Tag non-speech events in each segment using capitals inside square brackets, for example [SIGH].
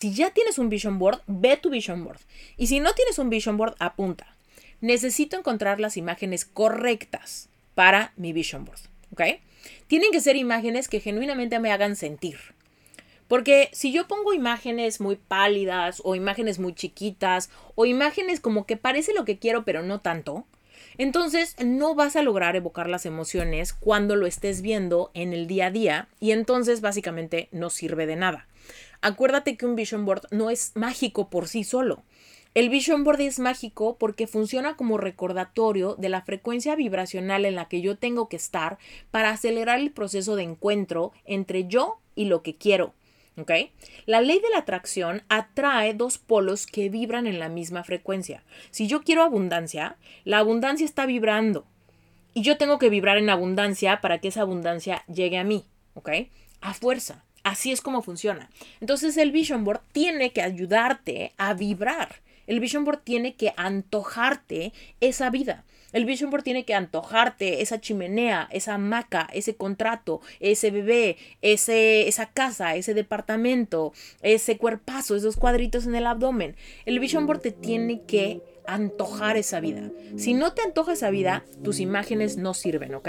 Si ya tienes un vision board, ve tu vision board. Y si no tienes un vision board, apunta. Necesito encontrar las imágenes correctas para mi vision board. ¿Ok? Tienen que ser imágenes que genuinamente me hagan sentir. Porque si yo pongo imágenes muy pálidas o imágenes muy chiquitas o imágenes como que parece lo que quiero pero no tanto, entonces no vas a lograr evocar las emociones cuando lo estés viendo en el día a día y entonces básicamente no sirve de nada. Acuérdate que un vision board no es mágico por sí solo. El Vision Board es mágico porque funciona como recordatorio de la frecuencia vibracional en la que yo tengo que estar para acelerar el proceso de encuentro entre yo y lo que quiero. ¿Ok? La ley de la atracción atrae dos polos que vibran en la misma frecuencia. Si yo quiero abundancia, la abundancia está vibrando. Y yo tengo que vibrar en abundancia para que esa abundancia llegue a mí. ¿Ok? A fuerza. Así es como funciona. Entonces el Vision Board tiene que ayudarte a vibrar. El Vision Board tiene que antojarte esa vida. El Vision Board tiene que antojarte esa chimenea, esa hamaca, ese contrato, ese bebé, ese, esa casa, ese departamento, ese cuerpazo, esos cuadritos en el abdomen. El Vision Board te tiene que antojar esa vida. Si no te antoja esa vida, tus imágenes no sirven, ¿ok?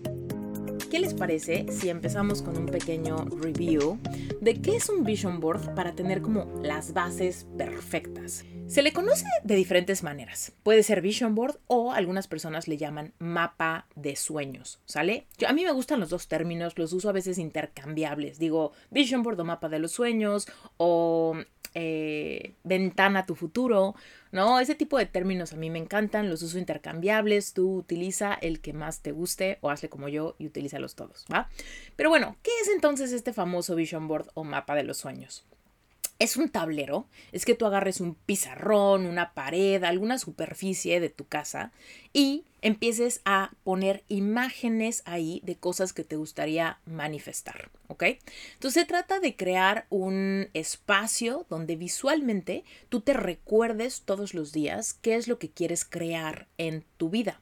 ¿Qué les parece si empezamos con un pequeño review de qué es un vision board para tener como las bases perfectas? Se le conoce de diferentes maneras. Puede ser vision board o algunas personas le llaman mapa de sueños, ¿sale? Yo, a mí me gustan los dos términos, los uso a veces intercambiables. Digo vision board o mapa de los sueños o eh, ventana a tu futuro, ¿no? Ese tipo de términos a mí me encantan, los uso intercambiables, tú utiliza el que más te guste o hazle como yo y utilízalos todos, ¿va? Pero bueno, ¿qué es entonces este famoso vision board o mapa de los sueños? Es un tablero, es que tú agarres un pizarrón, una pared, alguna superficie de tu casa y empieces a poner imágenes ahí de cosas que te gustaría manifestar, ¿ok? Entonces se trata de crear un espacio donde visualmente tú te recuerdes todos los días qué es lo que quieres crear en tu vida.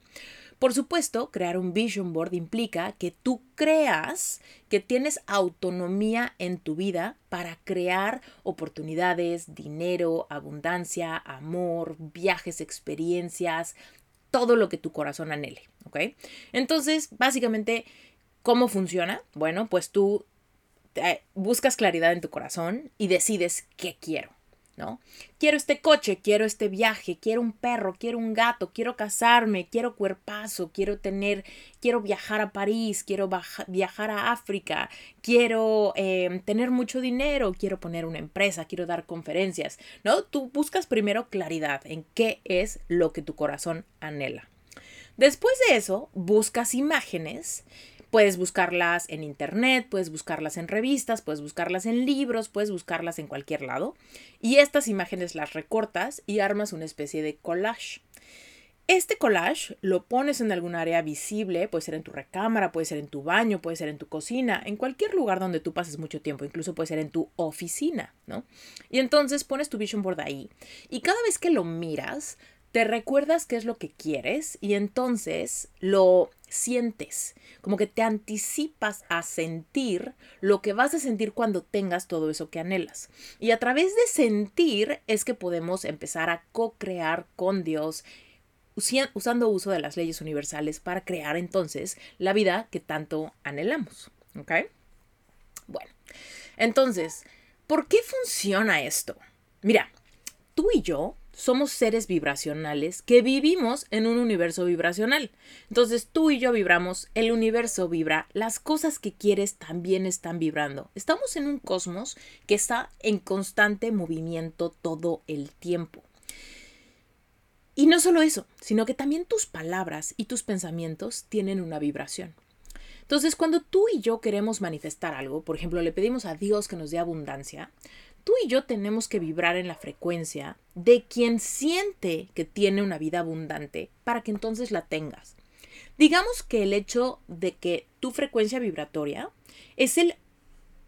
Por supuesto, crear un vision board implica que tú creas que tienes autonomía en tu vida para crear oportunidades, dinero, abundancia, amor, viajes, experiencias, todo lo que tu corazón anhele, ¿ok? Entonces, básicamente, ¿cómo funciona? Bueno, pues tú eh, buscas claridad en tu corazón y decides qué quiero. Quiero este coche, quiero este viaje, quiero un perro, quiero un gato, quiero casarme, quiero cuerpazo, quiero tener, quiero viajar a París, quiero viajar a África, quiero em, tener mucho dinero, quiero poner una empresa, quiero dar conferencias, ¿no? Tú buscas primero claridad en qué es lo que tu corazón anhela. Después de eso, buscas imágenes Puedes buscarlas en internet, puedes buscarlas en revistas, puedes buscarlas en libros, puedes buscarlas en cualquier lado. Y estas imágenes las recortas y armas una especie de collage. Este collage lo pones en algún área visible, puede ser en tu recámara, puede ser en tu baño, puede ser en tu cocina, en cualquier lugar donde tú pases mucho tiempo, incluso puede ser en tu oficina, ¿no? Y entonces pones tu vision board ahí y cada vez que lo miras, te recuerdas qué es lo que quieres y entonces lo sientes, como que te anticipas a sentir lo que vas a sentir cuando tengas todo eso que anhelas. Y a través de sentir es que podemos empezar a co-crear con Dios usando uso de las leyes universales para crear entonces la vida que tanto anhelamos. ¿Ok? Bueno, entonces, ¿por qué funciona esto? Mira, tú y yo somos seres vibracionales que vivimos en un universo vibracional. Entonces tú y yo vibramos, el universo vibra, las cosas que quieres también están vibrando. Estamos en un cosmos que está en constante movimiento todo el tiempo. Y no solo eso, sino que también tus palabras y tus pensamientos tienen una vibración. Entonces, cuando tú y yo queremos manifestar algo, por ejemplo, le pedimos a Dios que nos dé abundancia, tú y yo tenemos que vibrar en la frecuencia de quien siente que tiene una vida abundante para que entonces la tengas. Digamos que el hecho de que tu frecuencia vibratoria es el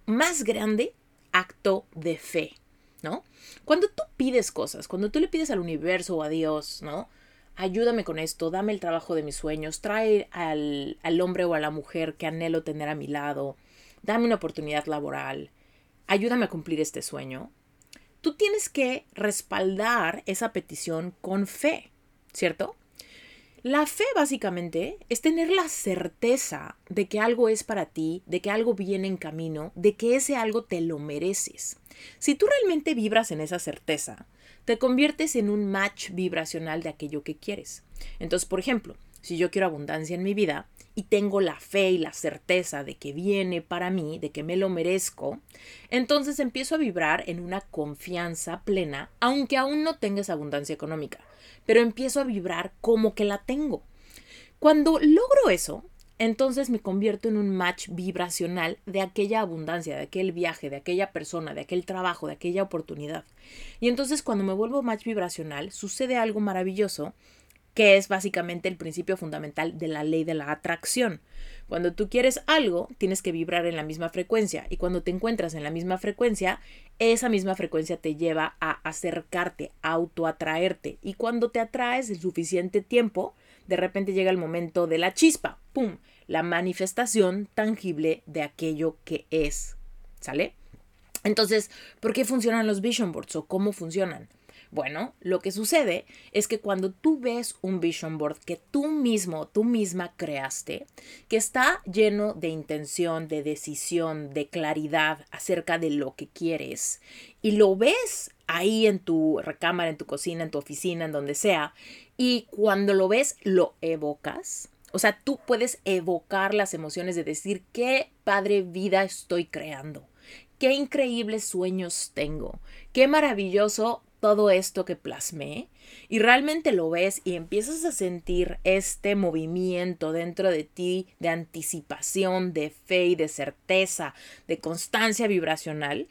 más grande acto de fe, ¿no? Cuando tú pides cosas, cuando tú le pides al universo o a Dios, ¿no? Ayúdame con esto, dame el trabajo de mis sueños, trae al, al hombre o a la mujer que anhelo tener a mi lado, dame una oportunidad laboral, ayúdame a cumplir este sueño, tú tienes que respaldar esa petición con fe, ¿cierto? La fe básicamente es tener la certeza de que algo es para ti, de que algo viene en camino, de que ese algo te lo mereces. Si tú realmente vibras en esa certeza, te conviertes en un match vibracional de aquello que quieres. Entonces, por ejemplo, si yo quiero abundancia en mi vida y tengo la fe y la certeza de que viene para mí, de que me lo merezco, entonces empiezo a vibrar en una confianza plena, aunque aún no tenga esa abundancia económica, pero empiezo a vibrar como que la tengo. Cuando logro eso, entonces me convierto en un match vibracional de aquella abundancia, de aquel viaje, de aquella persona, de aquel trabajo, de aquella oportunidad. Y entonces cuando me vuelvo match vibracional, sucede algo maravilloso que es básicamente el principio fundamental de la ley de la atracción. Cuando tú quieres algo, tienes que vibrar en la misma frecuencia y cuando te encuentras en la misma frecuencia, esa misma frecuencia te lleva a acercarte, a autoatraerte y cuando te atraes el suficiente tiempo, de repente llega el momento de la chispa, ¡pum!, la manifestación tangible de aquello que es. ¿Sale? Entonces, ¿por qué funcionan los vision boards o cómo funcionan? Bueno, lo que sucede es que cuando tú ves un vision board que tú mismo, tú misma creaste, que está lleno de intención, de decisión, de claridad acerca de lo que quieres, y lo ves ahí en tu recámara, en tu cocina, en tu oficina, en donde sea, y cuando lo ves, lo evocas. O sea, tú puedes evocar las emociones de decir, qué padre vida estoy creando, qué increíbles sueños tengo, qué maravilloso todo esto que plasmé y realmente lo ves y empiezas a sentir este movimiento dentro de ti de anticipación, de fe y de certeza, de constancia vibracional,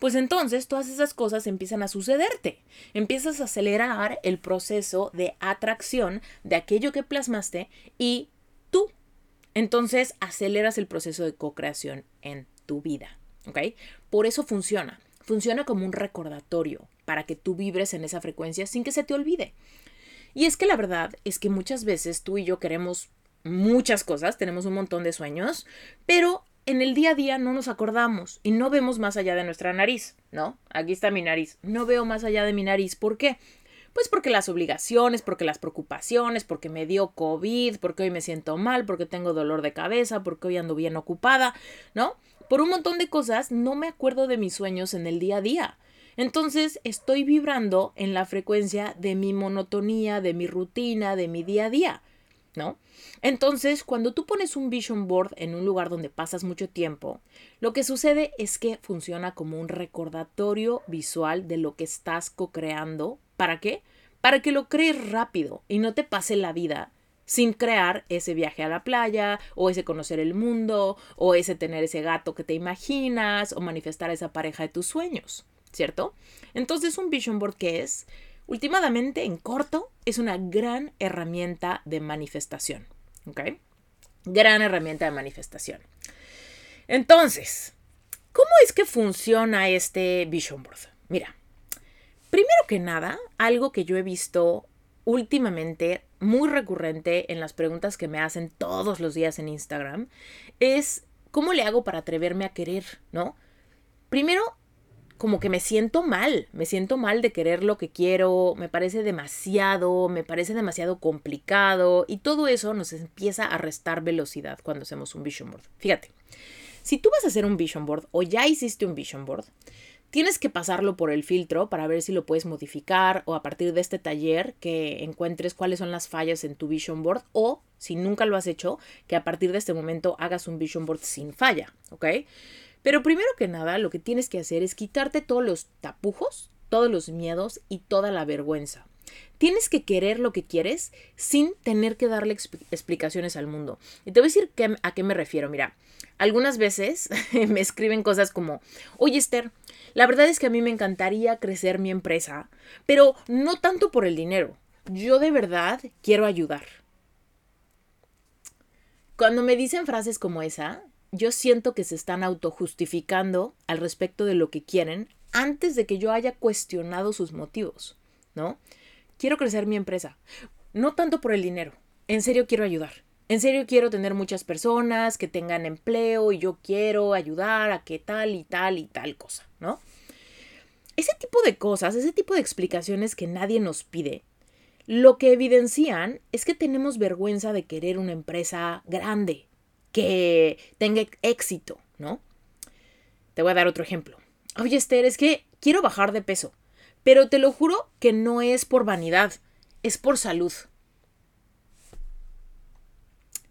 pues entonces todas esas cosas empiezan a sucederte. Empiezas a acelerar el proceso de atracción de aquello que plasmaste y tú. Entonces aceleras el proceso de co-creación en tu vida. ¿Ok? Por eso funciona. Funciona como un recordatorio para que tú vibres en esa frecuencia sin que se te olvide. Y es que la verdad es que muchas veces tú y yo queremos muchas cosas, tenemos un montón de sueños, pero en el día a día no nos acordamos y no vemos más allá de nuestra nariz, ¿no? Aquí está mi nariz, no veo más allá de mi nariz. ¿Por qué? Pues porque las obligaciones, porque las preocupaciones, porque me dio COVID, porque hoy me siento mal, porque tengo dolor de cabeza, porque hoy ando bien ocupada, ¿no? Por un montón de cosas no me acuerdo de mis sueños en el día a día. Entonces estoy vibrando en la frecuencia de mi monotonía, de mi rutina, de mi día a día, ¿no? Entonces, cuando tú pones un vision board en un lugar donde pasas mucho tiempo, lo que sucede es que funciona como un recordatorio visual de lo que estás co-creando. ¿Para qué? Para que lo crees rápido y no te pase la vida sin crear ese viaje a la playa o ese conocer el mundo o ese tener ese gato que te imaginas o manifestar esa pareja de tus sueños. ¿cierto? Entonces un vision board que es, últimamente en corto, es una gran herramienta de manifestación, ¿ok? Gran herramienta de manifestación. Entonces, ¿cómo es que funciona este vision board? Mira, primero que nada, algo que yo he visto últimamente muy recurrente en las preguntas que me hacen todos los días en Instagram es ¿cómo le hago para atreverme a querer, no? Primero, como que me siento mal, me siento mal de querer lo que quiero, me parece demasiado, me parece demasiado complicado y todo eso nos empieza a restar velocidad cuando hacemos un vision board. Fíjate, si tú vas a hacer un vision board o ya hiciste un vision board, Tienes que pasarlo por el filtro para ver si lo puedes modificar o a partir de este taller que encuentres cuáles son las fallas en tu vision board o si nunca lo has hecho, que a partir de este momento hagas un vision board sin falla, ¿ok? Pero primero que nada, lo que tienes que hacer es quitarte todos los tapujos, todos los miedos y toda la vergüenza. Tienes que querer lo que quieres sin tener que darle explicaciones al mundo. Y te voy a decir a qué me refiero. Mira, algunas veces [LAUGHS] me escriben cosas como, oye Esther, la verdad es que a mí me encantaría crecer mi empresa, pero no tanto por el dinero. Yo de verdad quiero ayudar. Cuando me dicen frases como esa, yo siento que se están autojustificando al respecto de lo que quieren antes de que yo haya cuestionado sus motivos, ¿no?Quiero crecer mi empresa, no tanto por el dinero, en serio quiero ayudar. En serio quiero tener muchas personas que tengan empleo y yo quiero ayudar a que tal y tal y tal cosa, ¿no? Ese tipo de cosas, ese tipo de explicaciones que nadie nos pide, lo que evidencian es que tenemos vergüenza de querer una empresa grande, que tenga éxito, ¿no? Te voy a dar otro ejemplo. Oye, Esther, es que quiero bajar de peso, pero te lo juro que no es por vanidad, es por salud.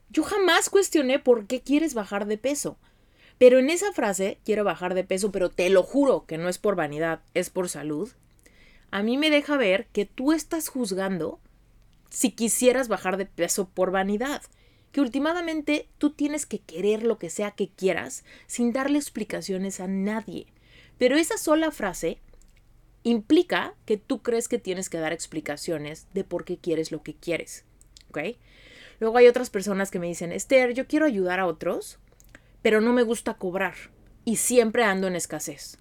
Yo jamás cuestioné por qué quieres bajar de peso. Pero en esa frase, quiero bajar de peso, pero te lo juro que no es por vanidad, es por salud, a mí me deja ver que tú estás juzgando si quisieras bajar de peso por vanidad. Que últimamente tú tienes que querer lo que sea que quieras sin darle explicaciones a nadie. Pero esa sola frase implica que tú crees que tienes que dar explicaciones de por qué quieres lo que quieres. ¿Ok? Luego hay otras personas que me dicen, Esther, yo quiero ayudar a otros, pero no me gusta cobrar y siempre ando en escasez.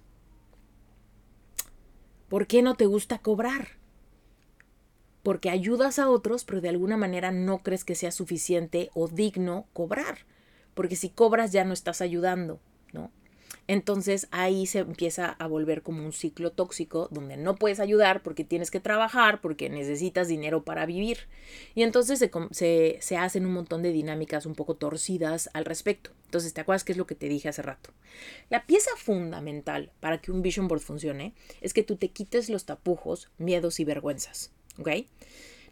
¿Por qué no te gusta cobrar? Porque ayudas a otros, pero de alguna manera no crees que sea suficiente o digno cobrar. Porque si cobras ya no estás ayudando, ¿no? Entonces ahí se empieza a volver como un ciclo tóxico donde no puedes ayudar porque tienes que trabajar, porque necesitas dinero para vivir. Y entonces se, se, hacen un montón de dinámicas un poco torcidas al respecto. Entonces, ¿te acuerdas qué es lo que te dije hace rato? La pieza fundamental para que un vision board funcione es que tú te quites los tapujos, miedos y vergüenzas. ¿Ok?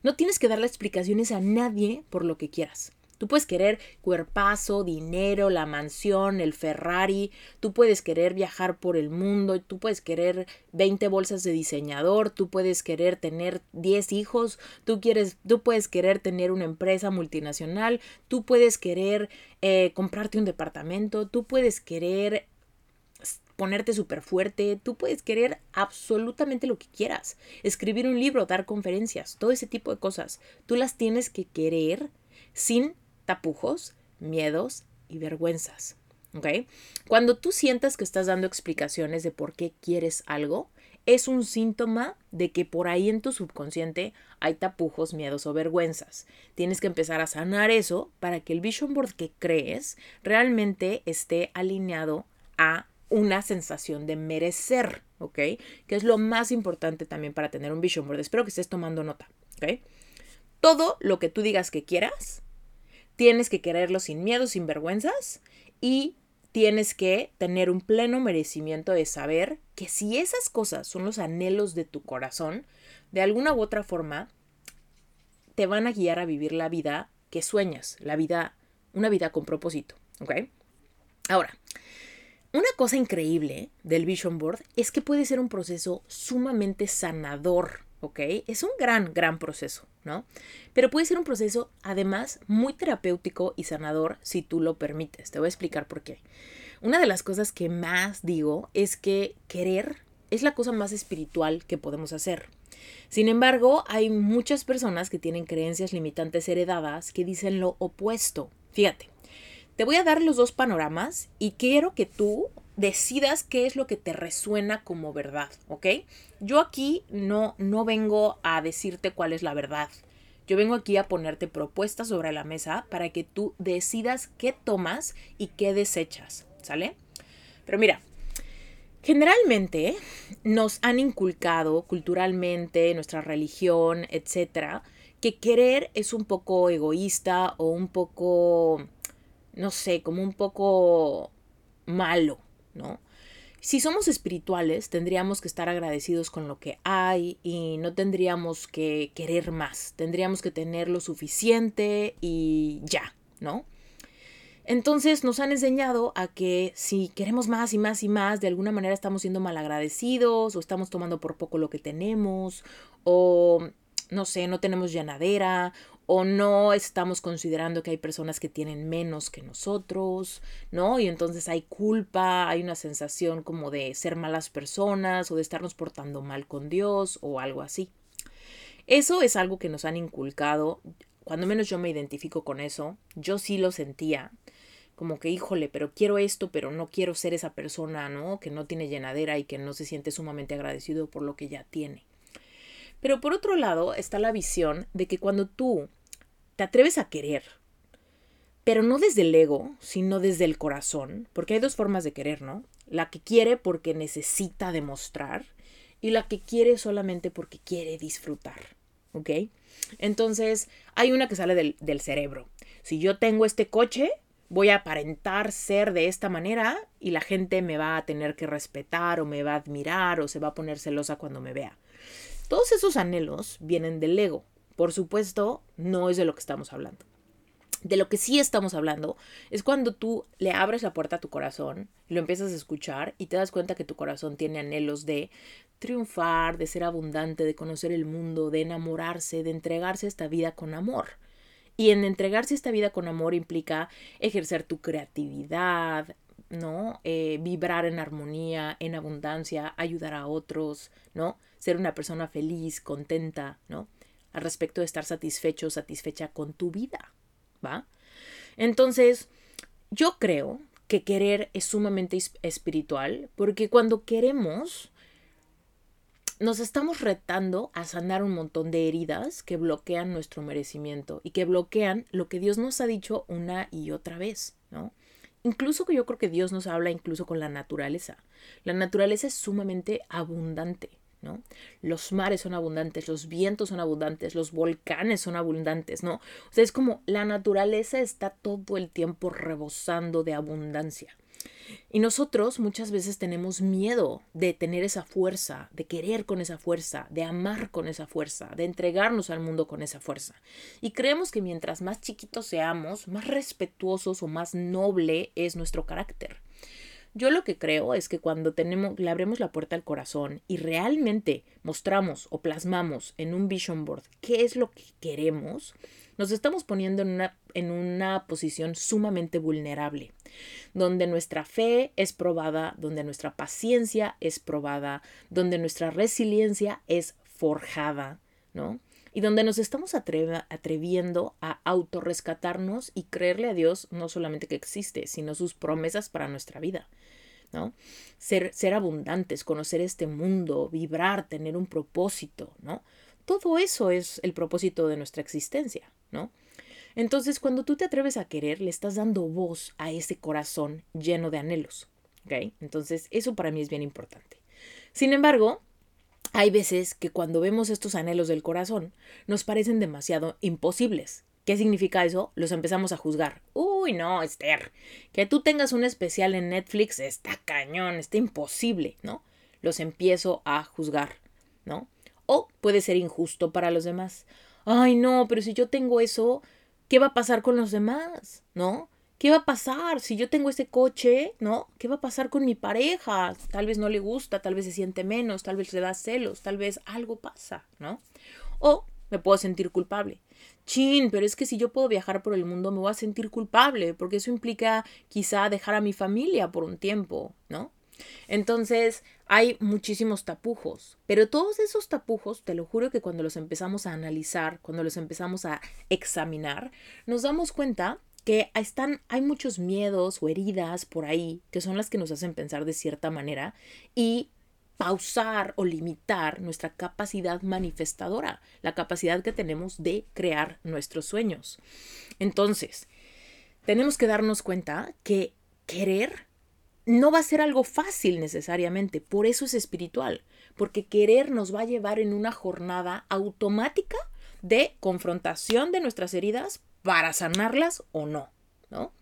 No tienes que darle explicaciones a nadie por lo que quieras. Tú puedes querer cuerpazo, dinero, la mansión, el Ferrari, tú puedes querer viajar por el mundo, tú puedes querer 20 bolsas de diseñador, tú puedes querer tener 10 hijos, tú, quieres, tú puedes querer tener una empresa multinacional, tú puedes querer eh, comprarte un departamento, tú puedes querer ponerte súper fuerte, tú puedes querer absolutamente lo que quieras, escribir un libro, dar conferencias, todo ese tipo de cosas. Tú las tienes que querer sin tapujos, miedos y vergüenzas. ¿Ok? Cuando tú sientas que estás dando explicaciones de por qué quieres algo, es un síntoma de que por ahí en tu subconsciente hay tapujos, miedos o vergüenzas. Tienes que empezar a sanar eso para que el vision board que crees realmente esté alineado a una sensación de merecer, ¿ok? Que es lo más importante también para tener un vision board. Espero que estés tomando nota, ¿ok? Todo lo que tú digas que quieras tienes que quererlo sin miedo, sin vergüenzas y tienes que tener un pleno merecimiento de saber que si esas cosas son los anhelos de tu corazón, de alguna u otra forma te van a guiar a vivir la vida que sueñas, la vida, una vida con propósito, ¿ok? Ahora, una cosa increíble del Vision Board es que puede ser un proceso sumamente sanador ¿ok? Es un gran, gran proceso, ¿no? Pero puede ser un proceso, además, muy terapéutico y sanador si tú lo permites. Te voy a explicar por qué. Una de las cosas que más digo es que querer es la cosa más espiritual que podemos hacer. Sin embargo, hay muchas personas que tienen creencias limitantes heredadas que dicen lo opuesto. Fíjate, te voy a dar los dos panoramas y quiero que tú decidas qué es lo que te resuena como verdad, ¿ok? Yo aquí no, no vengo a decirte cuál es la verdad. Yo vengo aquí a ponerte propuestas sobre la mesa para que tú decidas qué tomas y qué desechas, ¿sale? Pero mira, generalmente nos han inculcado culturalmente, nuestra religión, etcétera, que querer es un poco egoísta o un poco, no sé, como un poco malo, ¿no? Si somos espirituales, tendríamos que estar agradecidos con lo que hay y no tendríamos que querer más. Tendríamos que tener lo suficiente y ya, ¿no? Entonces nos han enseñado a que si queremos más y más y más, de alguna manera estamos siendo malagradecidos o estamos tomando por poco lo que tenemos o no sé, no tenemos llenadera o no estamos considerando que hay personas que tienen menos que nosotros, ¿no? Y entonces hay culpa, hay una sensación como de ser malas personas o de estarnos portando mal con Dios o algo así. Eso es algo que nos han inculcado, cuando menos yo me identifico con eso, yo sí lo sentía, como que híjole, pero quiero esto, pero no quiero ser esa persona, ¿no? Que no tiene llenadera y que no se siente sumamente agradecido por lo que ya tiene. Pero por otro lado está la visión de que cuando tú te atreves a querer, pero no desde el ego, sino desde el corazón, porque hay dos formas de querer, ¿no? La que quiere porque necesita demostrar y la que quiere solamente porque quiere disfrutar, ¿ok? Entonces, hay una que sale del, del cerebro. Si yo tengo este coche, voy a aparentar ser de esta manera y la gente me va a tener que respetar o me va a admirar o se va a poner celosa cuando me vea. Todos esos anhelos vienen del ego, por supuesto, no es de lo que estamos hablando. De lo que sí estamos hablando es cuando tú le abres la puerta a tu corazón, lo empiezas a escuchar y te das cuenta que tu corazón tiene anhelos de triunfar, de ser abundante, de conocer el mundo, de enamorarse, de entregarse esta vida con amor. Y en entregarse esta vida con amor implica ejercer tu creatividad, ¿no? Eh, vibrar en armonía, en abundancia, ayudar a otros, ¿no? Ser una persona feliz, contenta, ¿no? Al respecto de estar satisfecho o satisfecha con tu vida, ¿va? Entonces, yo creo que querer es sumamente espiritual porque cuando queremos nos estamos retando a sanar un montón de heridas que bloquean nuestro merecimiento y que bloquean lo que Dios nos ha dicho una y otra vez, ¿no? Incluso que yo creo que Dios nos habla incluso con la naturaleza. La naturaleza es sumamente abundante. ¿No? Los mares son abundantes, los vientos son abundantes, los volcanes son abundantes, ¿no? O sea, es como la naturaleza está todo el tiempo rebosando de abundancia. Y nosotros muchas veces tenemos miedo de tener esa fuerza, de querer con esa fuerza, de amar con esa fuerza, de entregarnos al mundo con esa fuerza. Y creemos que mientras más chiquitos seamos, más respetuosos o más noble es nuestro carácter. Yo lo que creo es que cuando tenemos, le abrimos la puerta al corazón y realmente mostramos o plasmamos en un vision board qué es lo que queremos, nos estamos poniendo en una, en una posición sumamente vulnerable, donde nuestra fe es probada, donde nuestra paciencia es probada, donde nuestra resiliencia es forjada, ¿no? y donde nos estamos atreviendo a autorrescatarnos y creerle a Dios no solamente que existe, sino sus promesas para nuestra vida. ¿No? Ser, ser abundantes, conocer este mundo, vibrar, tener un propósito, ¿no? Todo eso es el propósito de nuestra existencia, ¿no? Entonces, cuando tú te atreves a querer, le estás dando voz a ese corazón lleno de anhelos. Entonces, eso para mí es bien importante. Sin embargo, hay veces que cuando vemos estos anhelos del corazón nos parecen demasiado imposibles. ¿Qué significa eso? Los empezamos a juzgar. Uy, no, Esther, que tú tengas un especial en Netflix está cañón, está imposible, ¿no? Los empiezo a juzgar, ¿no? O puede ser injusto para los demás. Ay, no, pero si yo tengo eso, ¿qué va a pasar con los demás? ¿No? ¿Qué va a pasar si yo tengo ese coche? ¿No? ¿Qué va a pasar con mi pareja? Tal vez no le gusta, tal vez se siente menos, tal vez le da celos, tal vez algo pasa, ¿no? O me puedo sentir culpable. Chin, pero es que si yo puedo viajar por el mundo me voy a sentir culpable, porque eso implica quizá dejar a mi familia por un tiempo, ¿no? Entonces, hay muchísimos tapujos, pero todos esos tapujos, te lo juro que cuando los empezamos a analizar, cuando los empezamos a examinar, nos damos cuenta que están, hay muchos miedos o heridas por ahí que son las que nos hacen pensar de cierta manera y pausar o limitar nuestra capacidad manifestadora, la capacidad que tenemos de crear nuestros sueños. Entonces, tenemos que darnos cuenta que querer no va a ser algo fácil necesariamente, por eso es espiritual, porque querer nos va a llevar en una jornada automática de confrontación de nuestras heridas para sanarlas o no, ¿no?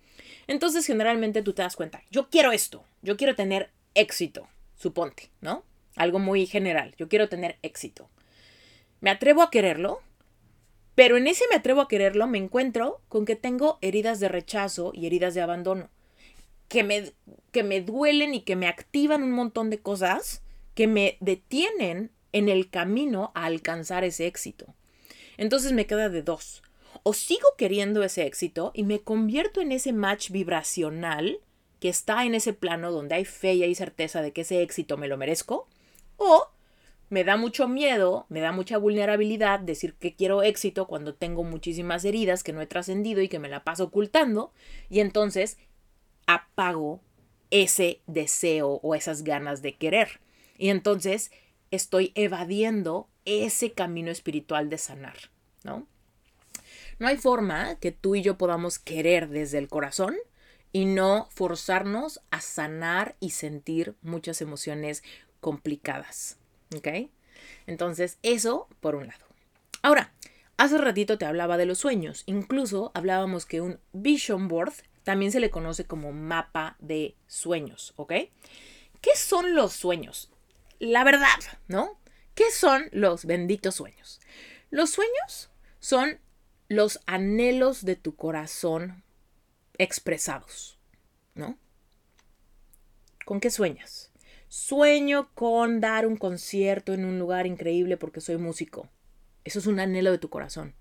Entonces generalmente tú te das cuenta, yo quiero esto, yo quiero tener éxito, suponte, ¿no? Algo muy general. Yo quiero tener éxito. Me atrevo a quererlo, pero en ese me atrevo a quererlo me encuentro con que tengo heridas de rechazo y heridas de abandono, que me, que me duelen y que me activan un montón de cosas que me detienen en el camino a alcanzar ese éxito. Entonces me queda de dos. O sigo queriendo ese éxito y me convierto en ese match vibracional que está en ese plano donde hay fe y hay certeza de que ese éxito me lo merezco, o me da mucho miedo, me da mucha vulnerabilidad decir que quiero éxito cuando tengo muchísimas heridas que no he trascendido y que me la paso ocultando, y entonces apago ese deseo o esas ganas de querer. Y entonces estoy evadiendo ese camino espiritual de sanar, ¿no? No hay forma que tú y yo podamos querer desde el corazón y no forzarnos a sanar y sentir muchas emociones complicadas. ¿Ok? Entonces, eso por un lado. Ahora, hace ratito te hablaba de los sueños. Incluso hablábamos que un vision board también se le conoce como mapa de sueños. ¿Ok? ¿Qué son los sueños? La verdad, ¿no? ¿Qué son los benditos sueños? Los sueños son los anhelos de tu corazón expresados, ¿no? ¿Con qué sueñas? Sueño con dar un concierto en un lugar increíble porque soy músico. Eso es un anhelo de tu corazón.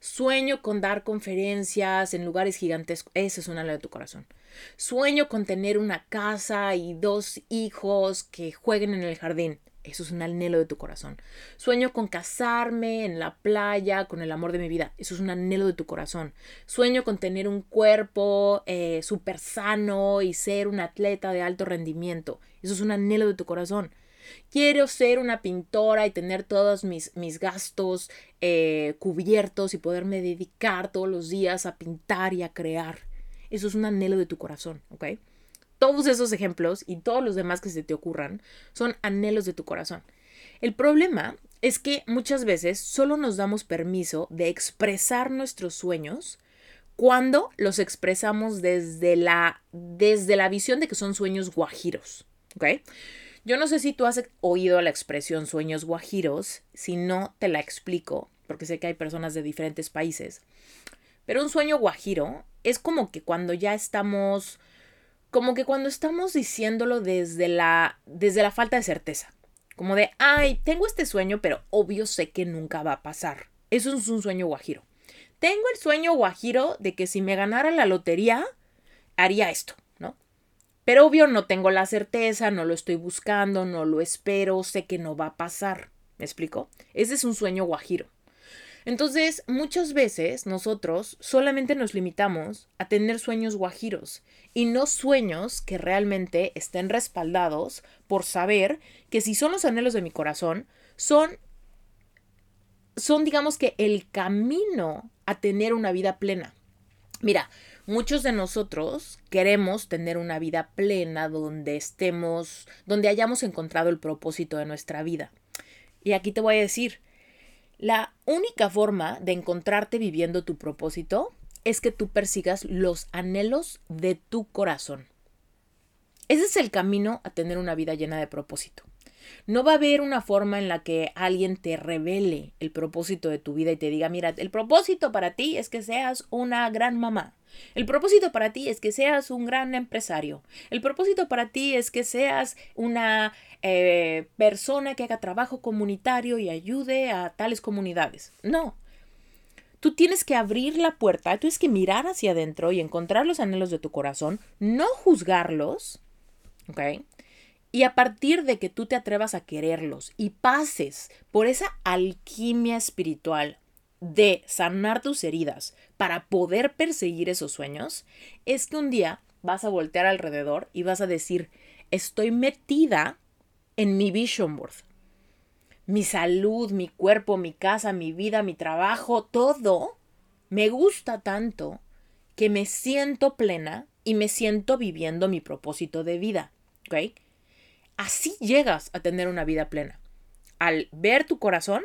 Sueño con dar conferencias en lugares gigantescos. Ese es un anhelo de tu corazón. Sueño con tener una casa y dos hijos que jueguen en el jardín. Eso es un anhelo de tu corazón. Sueño con casarme en la playa con el amor de mi vida. Eso es un anhelo de tu corazón. Sueño con tener un cuerpo eh, súper sano y ser un atleta de alto rendimiento. Eso es un anhelo de tu corazón. Quiero ser una pintora y tener todos mis, mis gastos eh, cubiertos y poderme dedicar todos los días a pintar y a crear. Eso es un anhelo de tu corazón, ¿ok? Todos esos ejemplos y todos los demás que se te ocurran son anhelos de tu corazón. El problema es que muchas veces solo nos damos permiso de expresar nuestros sueños cuando los expresamos desde la, desde la visión de que son sueños guajiros. ¿Ok? Yo no sé si tú has oído la expresión sueños guajiros, si no te la explico, porque sé que hay personas de diferentes países. Pero un sueño guajiro es como que cuando ya estamos como que cuando estamos diciéndolo desde la, desde la falta de certeza. Como de, ay, tengo este sueño, pero obvio sé que nunca va a pasar. Eso es un sueño guajiro. Tengo el sueño guajiro de que si me ganara la lotería, haría esto, ¿no? Pero obvio no tengo la certeza, no lo estoy buscando, no lo espero, sé que no va a pasar. ¿Me explico? Ese es un sueño guajiro. Entonces, muchas veces nosotros solamente nos limitamos a tener sueños guajiros y no sueños que realmente estén respaldados por saber que si son los anhelos de mi corazón, son son digamos que el camino a tener una vida plena. Mira, muchos de nosotros queremos tener una vida plena donde estemos, donde hayamos encontrado el propósito de nuestra vida. Y aquí te voy a decir, la única forma de encontrarte viviendo tu propósito es que tú persigas los anhelos de tu corazón. Ese es el camino a tener una vida llena de propósito. No va a haber una forma en la que alguien te revele el propósito de tu vida y te diga, mira, el propósito para ti es que seas una gran mamá. El propósito para ti es que seas un gran empresario. El propósito para ti es que seas una eh, persona que haga trabajo comunitario y ayude a tales comunidades. No. Tú tienes que abrir la puerta, tú tienes que mirar hacia adentro y encontrar los anhelos de tu corazón, no juzgarlos, ¿ok? Y a partir de que tú te atrevas a quererlos y pases por esa alquimia espiritual de sanar tus heridas para poder perseguir esos sueños, es que un día vas a voltear alrededor y vas a decir, estoy metida en mi vision board. Mi salud, mi cuerpo, mi casa, mi vida, mi trabajo, todo me gusta tanto que me siento plena y me siento viviendo mi propósito de vida. ¿Ok? Así llegas a tener una vida plena. Al ver tu corazón,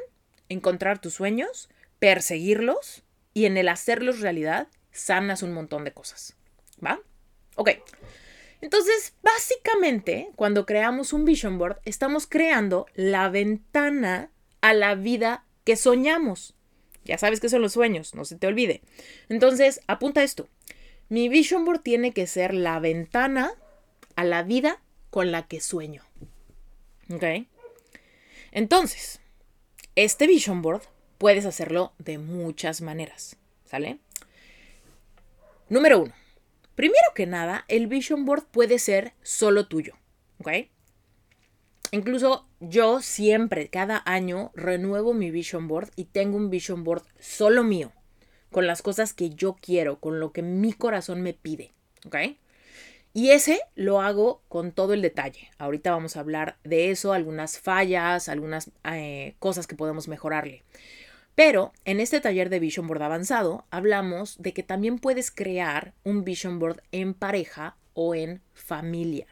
encontrar tus sueños, perseguirlos y en el hacerlos realidad, sanas un montón de cosas. ¿Va? Ok. Entonces, básicamente, cuando creamos un vision board, estamos creando la ventana a la vida que soñamos. Ya sabes que son los sueños, no se te olvide. Entonces, apunta esto. Mi vision board tiene que ser la ventana a la vida con la que sueño. ¿Ok? Entonces, este vision board puedes hacerlo de muchas maneras. ¿Sale? Número uno. Primero que nada, el vision board puede ser solo tuyo. ¿Ok? Incluso yo siempre, cada año, renuevo mi vision board y tengo un vision board solo mío, con las cosas que yo quiero, con lo que mi corazón me pide. ¿Ok? Y ese lo hago con todo el detalle. Ahorita vamos a hablar de eso, algunas fallas, algunas eh, cosas que podemos mejorarle. Pero en este taller de Vision Board avanzado hablamos de que también puedes crear un Vision Board en pareja o en familia.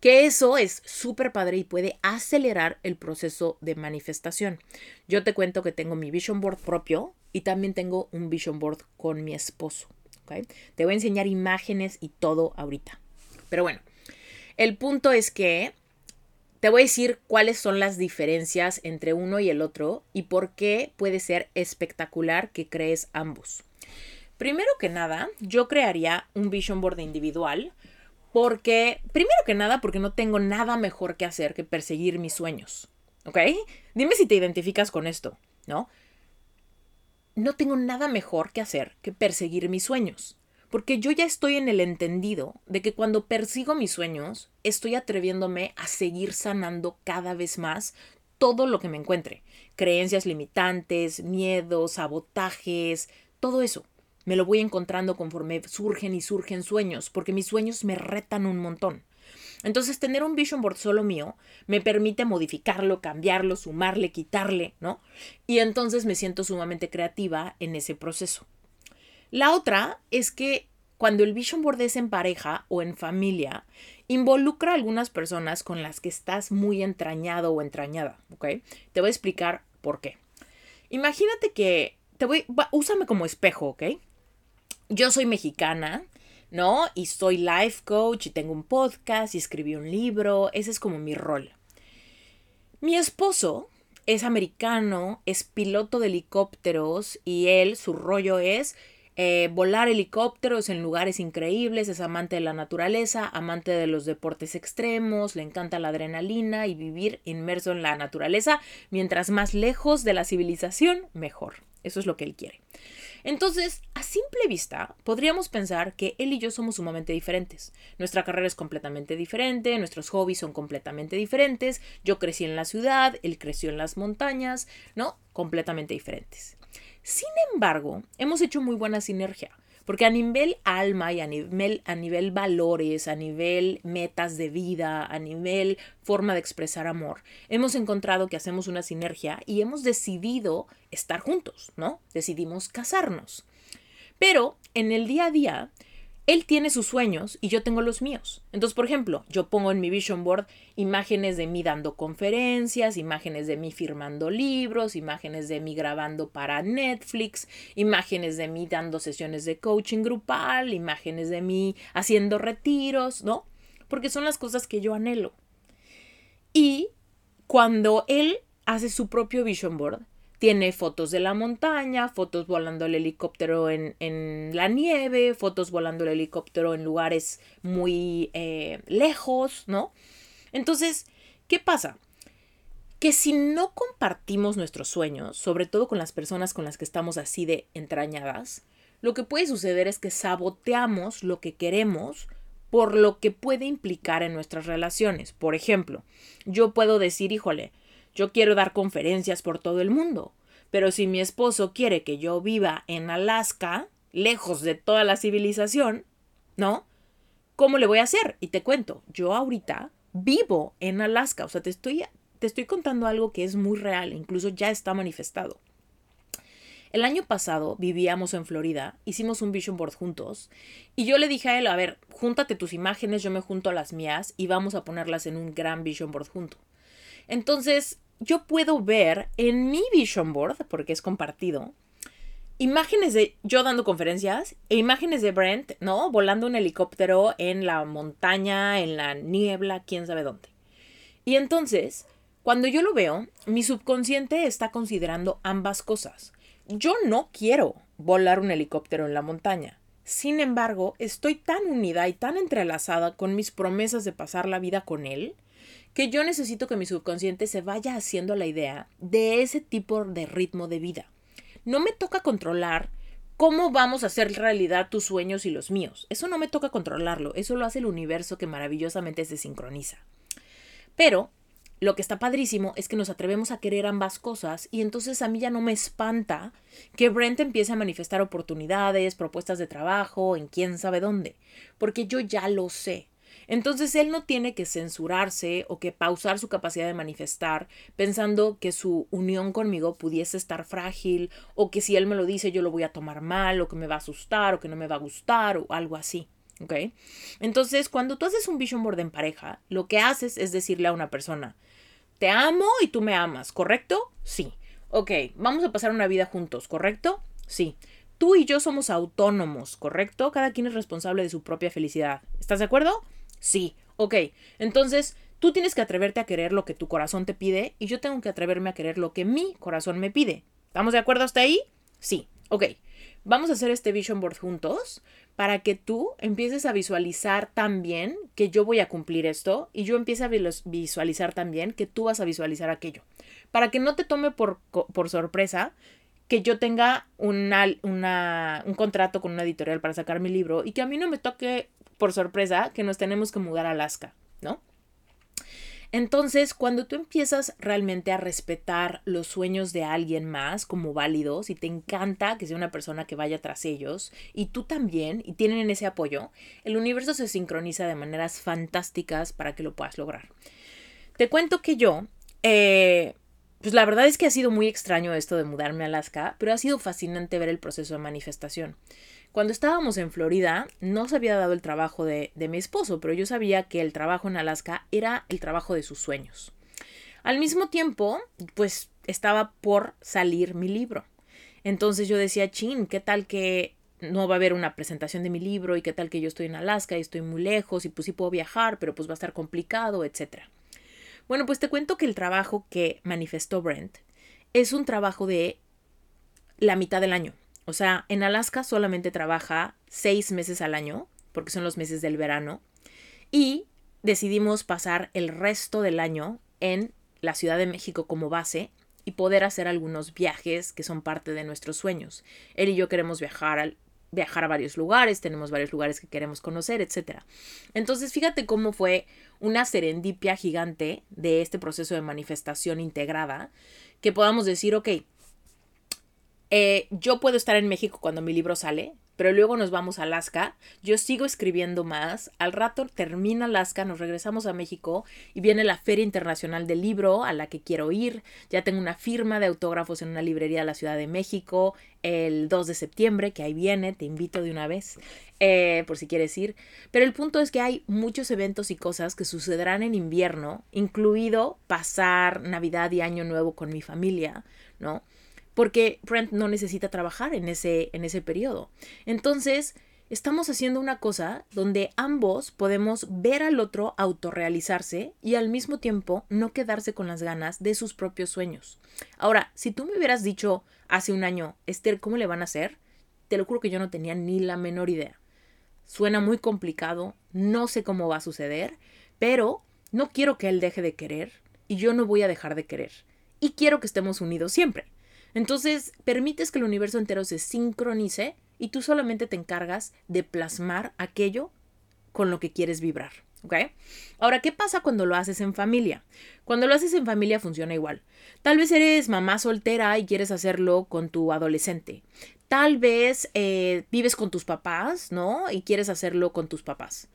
Que eso es súper padre y puede acelerar el proceso de manifestación. Yo te cuento que tengo mi Vision Board propio y también tengo un Vision Board con mi esposo. Te voy a enseñar imágenes y todo ahorita. Pero bueno, el punto es que te voy a decir cuáles son las diferencias entre uno y el otro y por qué puede ser espectacular que crees ambos. Primero que nada, yo crearía un vision board individual porque, primero que nada, porque no tengo nada mejor que hacer que perseguir mis sueños. ¿Ok? Dime si te identificas con esto, ¿no? No tengo nada mejor que hacer que perseguir mis sueños porque yo ya estoy en el entendido de que cuando persigo mis sueños, estoy atreviéndome a seguir sanando cada vez más todo lo que me encuentre. Creencias limitantes, miedos, sabotajes, todo eso. Me lo voy encontrando conforme surgen y surgen sueños, porque mis sueños me retan un montón. Entonces, tener un vision board solo mío me permite modificarlo, cambiarlo, sumarle, quitarle, ¿no? Y entonces me siento sumamente creativa en ese proceso. La otra es que cuando el vision board es en pareja o en familia, involucra a algunas personas con las que estás muy entrañado o entrañada, ¿ok? Te voy a explicar por qué. Imagínate que te voy, úsame como espejo, ¿ok? Yo soy mexicana, ¿no? Y soy life coach y tengo un podcast y escribí un libro, ese es como mi rol. Mi esposo es americano, es piloto de helicópteros y él, su rollo es eh, volar helicópteros en lugares increíbles, es amante de la naturaleza, amante de los deportes extremos, le encanta la adrenalina y vivir inmerso en la naturaleza, mientras más lejos de la civilización, mejor. Eso es lo que él quiere. Entonces, a simple vista, podríamos pensar que él y yo somos sumamente diferentes. Nuestra carrera es completamente diferente, nuestros hobbies son completamente diferentes, yo crecí en la ciudad, él creció en las montañas, ¿no? Completamente diferentes. Sin embargo, hemos hecho muy buena sinergia, porque a nivel alma y a nivel, a nivel valores, a nivel metas de vida, a nivel forma de expresar amor, hemos encontrado que hacemos una sinergia y hemos decidido estar juntos, ¿no? Decidimos casarnos. Pero en el día a día él tiene sus sueños y yo tengo los míos. Entonces, por ejemplo, yo pongo en mi vision board imágenes de mí dando conferencias, imágenes de mí firmando libros, imágenes de mí grabando para Netflix, imágenes de mí dando sesiones de coaching grupal, imágenes de mí haciendo retiros, ¿no? Porque son las cosas que yo anhelo. Y cuando él hace su propio vision board, tiene fotos de la montaña, fotos volando el helicóptero en, la nieve, fotos volando el helicóptero en lugares muy eh, lejos, ¿no? Entonces, ¿qué pasa? Que si no compartimos nuestros sueños, sobre todo con las personas con las que estamos así de entrañadas, lo que puede suceder es que saboteamos lo que queremos por lo que puede implicar en nuestras relaciones. Por ejemplo, yo puedo decir, híjole, yo quiero dar conferencias por todo el mundo, pero si mi esposo quiere que yo viva en Alaska, lejos de toda la civilización, ¿no? ¿Cómo le voy a hacer? Y te cuento, yo ahorita vivo en Alaska, o sea, te estoy, te estoy contando algo que es muy real, incluso ya está manifestado. El año pasado vivíamos en Florida, hicimos un vision board juntos y yo le dije a él, a ver, júntate tus imágenes, yo me junto a las mías y vamos a ponerlas en un gran vision board junto. Entonces, yo puedo ver en mi vision board, porque es compartido, imágenes de yo dando conferencias e imágenes de Brent, ¿no? Volando un helicóptero en la montaña, en la niebla, quién sabe dónde. Y entonces, cuando yo lo veo, mi subconsciente está considerando ambas cosas. Yo no quiero volar un helicóptero en la montaña. Sin embargo, estoy tan unida y tan entrelazada con mis promesas de pasar la vida con él que yo necesito que mi subconsciente se vaya haciendo la idea de ese tipo de ritmo de vida. No me toca controlar cómo vamos a hacer realidad tus sueños y los míos. Eso no me toca controlarlo, eso lo hace el universo que maravillosamente se sincroniza. Pero lo que está padrísimo es que nos atrevemos a querer ambas cosas y entonces a mí ya no me espanta que Brent empiece a manifestar oportunidades, propuestas de trabajo, en quién sabe dónde, porque yo ya lo sé. Entonces él no tiene que censurarse o que pausar su capacidad de manifestar pensando que su unión conmigo pudiese estar frágil o que si él me lo dice yo lo voy a tomar mal o que me va a asustar o que no me va a gustar o algo así. ¿Ok? Entonces, cuando tú haces un vision board en pareja, lo que haces es decirle a una persona, te amo y tú me amas, ¿correcto? Sí. Ok, vamos a pasar una vida juntos, ¿correcto? Sí. Tú y yo somos autónomos, ¿correcto? Cada quien es responsable de su propia felicidad. ¿Estás de acuerdo? Sí, ok. Entonces, tú tienes que atreverte a querer lo que tu corazón te pide y yo tengo que atreverme a querer lo que mi corazón me pide. ¿Estamos de acuerdo hasta ahí? Sí, ok. Vamos a hacer este vision board juntos para que tú empieces a visualizar también que yo voy a cumplir esto y yo empiece a visualizar también que tú vas a visualizar aquello. Para que no te tome por, por sorpresa que yo tenga una, un contrato con una editorial para sacar mi libro y que a mí no me toque por sorpresa que nos tenemos que mudar a Alaska, ¿no? Entonces, cuando tú empiezas realmente a respetar los sueños de alguien más como válidos y te encanta que sea una persona que vaya tras ellos y tú también y tienen ese apoyo, el universo se sincroniza de maneras fantásticas para que lo puedas lograr. Te cuento que yo, eh, pues la verdad es que ha sido muy extraño esto de mudarme a Alaska, pero ha sido fascinante ver el proceso de manifestación. Cuando estábamos en Florida, no se había dado el trabajo de, mi esposo, pero yo sabía que el trabajo en Alaska era el trabajo de sus sueños. Al mismo tiempo, pues estaba por salir mi libro. Entonces yo decía, chin, ¿qué tal que no va a haber una presentación de mi libro y qué tal que yo estoy en Alaska y estoy muy lejos y pues sí puedo viajar, pero pues va a estar complicado, etcétera. Bueno, pues te cuento que el trabajo que manifestó Brent es un trabajo de la mitad del año. O sea, en Alaska solamente trabaja seis meses al año, porque son los meses del verano, y decidimos pasar el resto del año en la Ciudad de México como base y poder hacer algunos viajes que son parte de nuestros sueños. Él y yo queremos viajar, viajar a varios lugares, tenemos varios lugares que queremos conocer, etc. Entonces, fíjate cómo fue una serendipia gigante de este proceso de manifestación integrada, que podamos decir, ok, eh, yo puedo estar en México cuando mi libro sale, pero luego nos vamos a Alaska, yo sigo escribiendo más, al rato termina Alaska, nos regresamos a México y viene la Feria Internacional del Libro a la que quiero ir, ya tengo una firma de autógrafos en una librería de la Ciudad de México el 2 de septiembre, que ahí viene, te invito de una vez, eh, por si quieres ir, pero el punto es que hay muchos eventos y cosas que sucederán en invierno, incluido pasar Navidad y Año Nuevo con mi familia, ¿no? Porque Brent no necesita trabajar en ese, en ese periodo. Entonces, estamos haciendo una cosa donde ambos podemos ver al otro autorrealizarse y al mismo tiempo no quedarse con las ganas de sus propios sueños. Ahora, si tú me hubieras dicho hace un año, Esther, ¿cómo le van a hacer? Te lo juro que yo no tenía ni la menor idea. Suena muy complicado, no sé cómo va a suceder, pero no quiero que él deje de querer y yo no voy a dejar de querer. Y quiero que estemos unidos siempre. Entonces, permites que el universo entero se sincronice y tú solamente te encargas de plasmar aquello con lo que quieres vibrar. ¿Ok? Ahora, ¿qué pasa cuando lo haces en familia? Cuando lo haces en familia funciona igual. Tal vez eres mamá soltera y quieres hacerlo con tu adolescente. Tal vez eh, vives con tus papás, ¿no? Y quieres hacerlo con tus papás.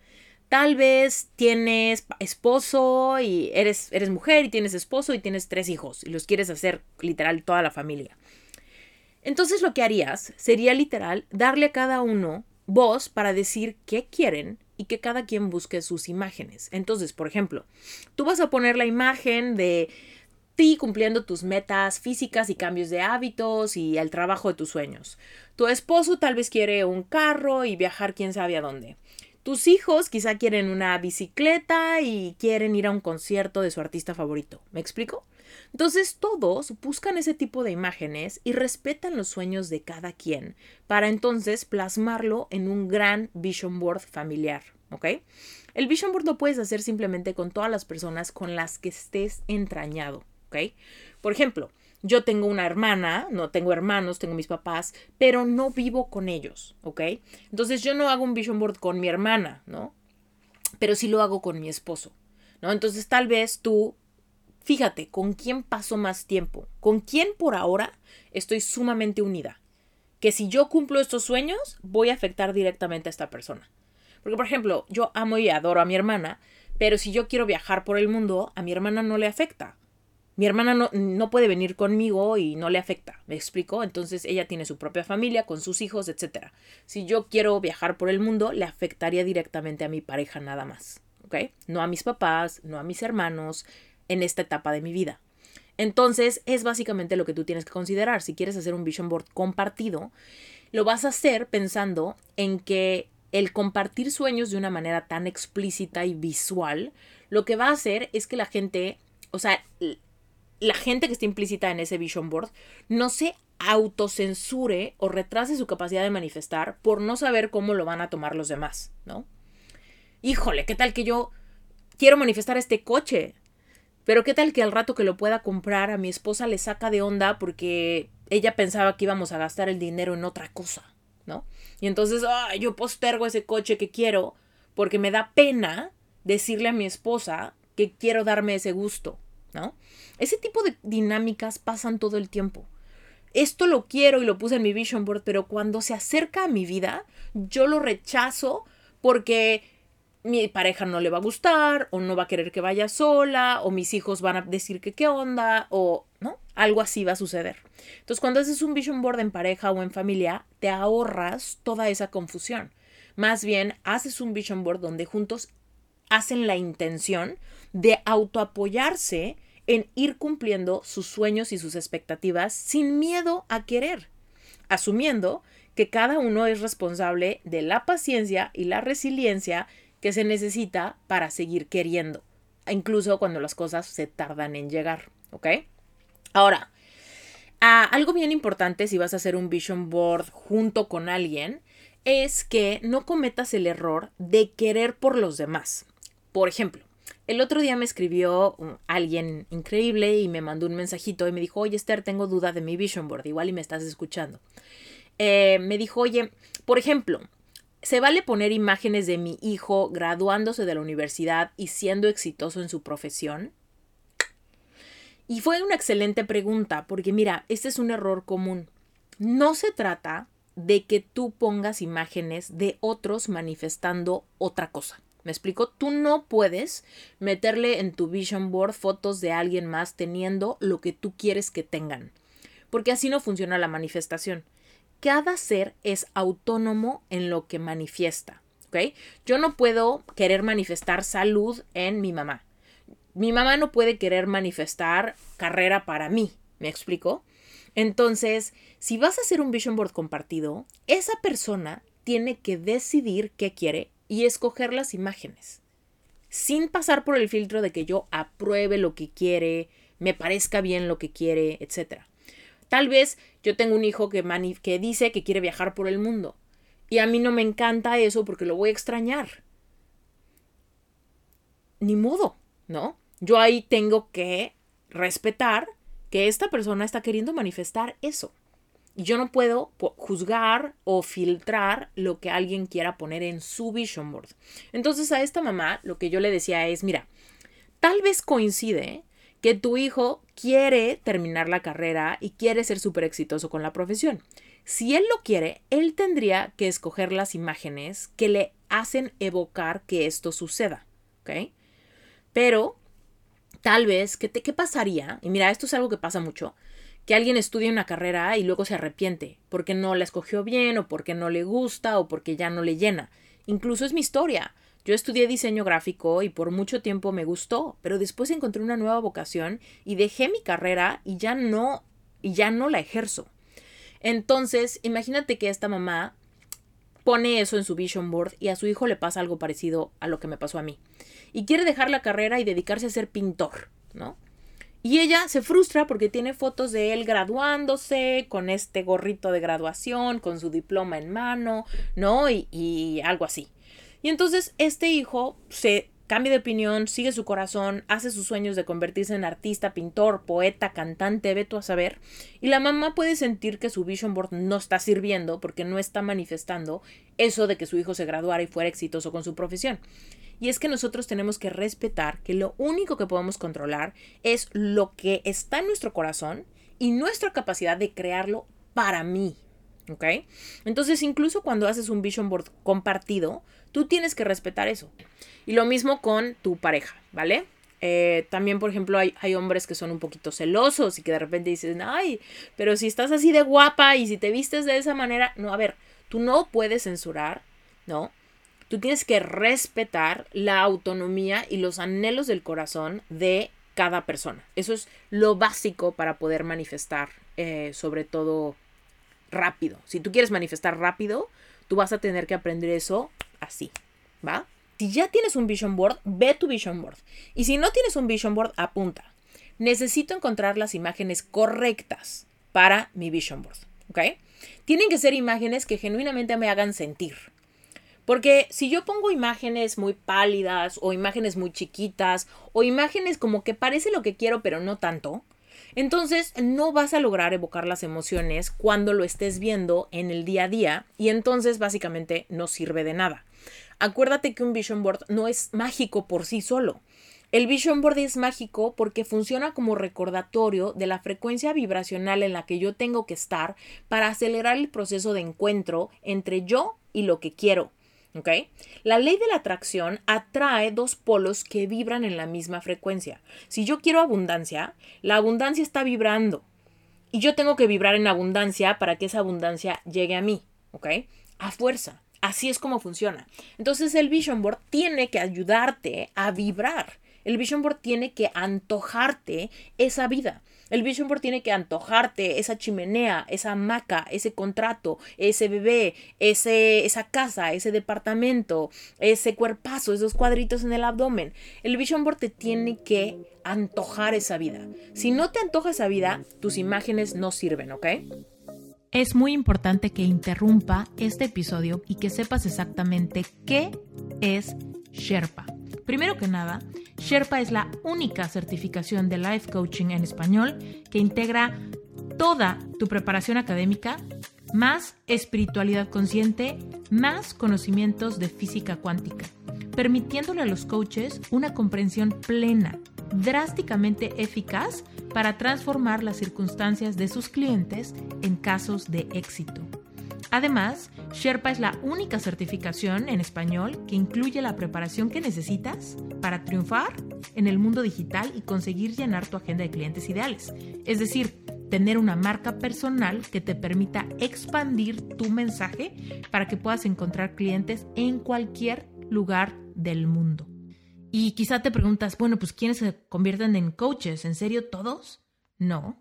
Tal vez tienes esposo y eres, eres mujer y tienes esposo y tienes tres hijos y los quieres hacer literal toda la familia. Entonces lo que harías sería literal darle a cada uno voz para decir qué quieren y que cada quien busque sus imágenes. Entonces, por ejemplo, tú vas a poner la imagen de ti cumpliendo tus metas físicas y cambios de hábitos y el trabajo de tus sueños. Tu esposo tal vez quiere un carro y viajar quién sabe a dónde. Tus hijos quizá quieren una bicicleta y quieren ir a un concierto de su artista favorito. ¿Me explico? Entonces todos buscan ese tipo de imágenes y respetan los sueños de cada quien para entonces plasmarlo en un gran vision board familiar. ¿Ok? El vision board lo puedes hacer simplemente con todas las personas con las que estés entrañado. ¿Ok? Por ejemplo, yo tengo una hermana, no tengo hermanos, tengo mis papás, pero no vivo con ellos, ¿ok? Entonces yo no hago un vision board con mi hermana, ¿no? Pero sí lo hago con mi esposo, ¿no? Entonces tal vez tú, fíjate, ¿con quién paso más tiempo? ¿Con quién por ahora estoy sumamente unida? Que si yo cumplo estos sueños, voy a afectar directamente a esta persona. Porque, por ejemplo, yo amo y adoro a mi hermana, pero si yo quiero viajar por el mundo, a mi hermana no le afecta. Mi hermana no, no, puede venir conmigo y no le afecta, ¿me explico? Entonces ella tiene su propia familia con sus hijos, etc. Si yo quiero viajar por el mundo, le afectaría directamente a mi pareja nada más, ¿ok? No a mis papás, no a mis hermanos, en esta etapa de mi vida. Entonces es básicamente lo que tú tienes que considerar. Si quieres hacer un vision board compartido, lo vas a hacer pensando en que el compartir sueños de una manera tan explícita y visual, lo que va a hacer es que la gente, o sea, la gente que está implícita en ese vision board no se autocensure o retrase su capacidad de manifestar por no saber cómo lo van a tomar los demás, ¿no? Híjole, ¿qué tal que yo quiero manifestar este coche? Pero qué tal que al rato que lo pueda comprar a mi esposa le saca de onda porque ella pensaba que íbamos a gastar el dinero en otra cosa, ¿no? Y entonces, yo postergo ese coche que quiero porque me da pena decirle a mi esposa que quiero darme ese gusto, ¿no? Ese tipo de dinámicas pasan todo el tiempo. Esto lo quiero y lo puse en mi vision board, pero cuando se acerca a mi vida, yo lo rechazo porque mi pareja no le va a gustar o no va a querer que vaya sola o mis hijos van a decir que qué onda o no, algo así va a suceder. Entonces, cuando haces un vision board en pareja o en familia, te ahorras toda esa confusión. Más bien, haces un vision board donde juntos hacen la intención de autoapoyarse en ir cumpliendo sus sueños y sus expectativas sin miedo a querer, asumiendo que cada uno es responsable de la paciencia y la resiliencia que se necesita para seguir queriendo, incluso cuando las cosas se tardan en llegar, ¿ok? Ahora, algo bien importante si vas a hacer un vision board junto con alguien es que no cometas el error de querer por los demás. Por ejemplo, el otro día me escribió alguien increíble y me mandó un mensajito y me dijo, oye Esther, tengo duda de mi vision board, igual y me estás escuchando. Eh, me dijo, oye, por ejemplo, ¿se vale poner imágenes de mi hijo graduándose de la universidad y siendo exitoso en su profesión? Y fue una excelente pregunta, porque mira, este es un error común. No se trata de que tú pongas imágenes de otros manifestando otra cosa. ¿Me explico? Tú no puedes meterle en tu vision board fotos de alguien más teniendo lo que tú quieres que tengan, porque así no funciona la manifestación. Cada ser es autónomo en lo que manifiesta, ¿ok? Yo no puedo querer manifestar salud en mi mamá. Mi mamá no puede querer manifestar carrera para mí, ¿me explico? Entonces, si vas a hacer un vision board compartido, esa persona tiene que decidir qué quiere y escoger las imágenes, sin pasar por el filtro de que yo apruebe lo que quiere, me parezca bien lo que quiere, etc. Tal vez yo tengo un hijo que, que dice que quiere viajar por el mundo y a mí no me encanta eso porque lo voy a extrañar. Ni modo, ¿no? Yo ahí tengo que respetar que esta persona está queriendo manifestar eso. Yo no puedo juzgar o filtrar lo que alguien quiera poner en su vision board. Entonces a esta mamá lo que yo le decía es, mira, tal vez coincide que tu hijo quiere terminar la carrera y quiere ser súper exitoso con la profesión. Si él lo quiere, él tendría que escoger las imágenes que le hacen evocar que esto suceda. Pero tal vez, ¿qué, te, ¿qué pasaría? Y mira, esto es algo que pasa mucho que alguien estudie una carrera y luego se arrepiente porque no la escogió bien o porque no le gusta o porque ya no le llena. Incluso es mi historia. Yo estudié diseño gráfico y por mucho tiempo me gustó, pero después encontré una nueva vocación y dejé mi carrera y ya no y ya no la ejerzo. Entonces, imagínate que esta mamá pone eso en su vision board y a su hijo le pasa algo parecido a lo que me pasó a mí. Y quiere dejar la carrera y dedicarse a ser pintor, ¿no? Y ella se frustra porque tiene fotos de él graduándose, con este gorrito de graduación, con su diploma en mano, ¿no? Y, y algo así. Y entonces este hijo se cambia de opinión, sigue su corazón, hace sus sueños de convertirse en artista, pintor, poeta, cantante, ve tú a saber. Y la mamá puede sentir que su vision board no está sirviendo porque no está manifestando eso de que su hijo se graduara y fuera exitoso con su profesión. Y es que nosotros tenemos que respetar que lo único que podemos controlar es lo que está en nuestro corazón y nuestra capacidad de crearlo para mí, ¿ok? Entonces, incluso cuando haces un vision board compartido, tú tienes que respetar eso. Y lo mismo con tu pareja, ¿vale? Eh, también, por ejemplo, hay, hay, hombres que son un poquito celosos y que de repente dicen, ay, pero si estás así de guapa y si te vistes de esa manera, no, a ver, tú no puedes censurar, ¿no? Tú tienes que respetar la autonomía y los anhelos del corazón de cada persona. Eso es lo básico para poder manifestar, eh, sobre todo rápido. Si tú quieres manifestar rápido, tú vas a tener que aprender eso así, ¿va? Si ya tienes un vision board, ve tu vision board. Y si no tienes un vision board, apunta. Necesito encontrar las imágenes correctas para mi vision board, ¿ok? Tienen que ser imágenes que genuinamente me hagan sentir. Porque si yo pongo imágenes muy pálidas o imágenes muy chiquitas o imágenes como que parece lo que quiero pero no tanto, entonces no vas a lograr evocar las emociones cuando lo estés viendo en el día a día y entonces básicamente no sirve de nada. Acuérdate que un vision board no es mágico por sí solo. El vision board es mágico porque funciona como recordatorio de la frecuencia vibracional en la que yo tengo que estar para acelerar el proceso de encuentro entre yo y lo que quiero. La ley de la atracción atrae dos polos que vibran en la misma frecuencia. Si yo quiero abundancia, la abundancia está vibrando. Y yo tengo que vibrar en abundancia para que esa abundancia llegue a mí. A fuerza. Así es como funciona. Entonces el Vision Board tiene que ayudarte a vibrar. El Vision Board tiene que antojarte esa vida. El Vision Board tiene que antojarte esa chimenea, esa hamaca, ese contrato, ese bebé, ese, esa casa, ese departamento, ese cuerpazo, esos cuadritos en el abdomen. El Vision Board te tiene que antojar esa vida. Si no te antoja esa vida, tus imágenes no sirven, ¿ok? Es muy importante que interrumpa este episodio y que sepas exactamente qué es Sherpa. Primero que nada, Sherpa es la única certificación de life coaching en español que integra toda tu preparación académica, más espiritualidad consciente, más conocimientos de física cuántica, permitiéndole a los coaches una comprensión plena, drásticamente eficaz para transformar las circunstancias de sus clientes en casos de éxito. Además, Sherpa es la única certificación en español que incluye la preparación que necesitas para triunfar en el mundo digital y conseguir llenar tu agenda de clientes ideales. Es decir, tener una marca personal que te permita expandir tu mensaje para que puedas encontrar clientes en cualquier lugar del mundo. Y quizá te preguntas, bueno, pues ¿quiénes se convierten en coaches? ¿En serio todos? No.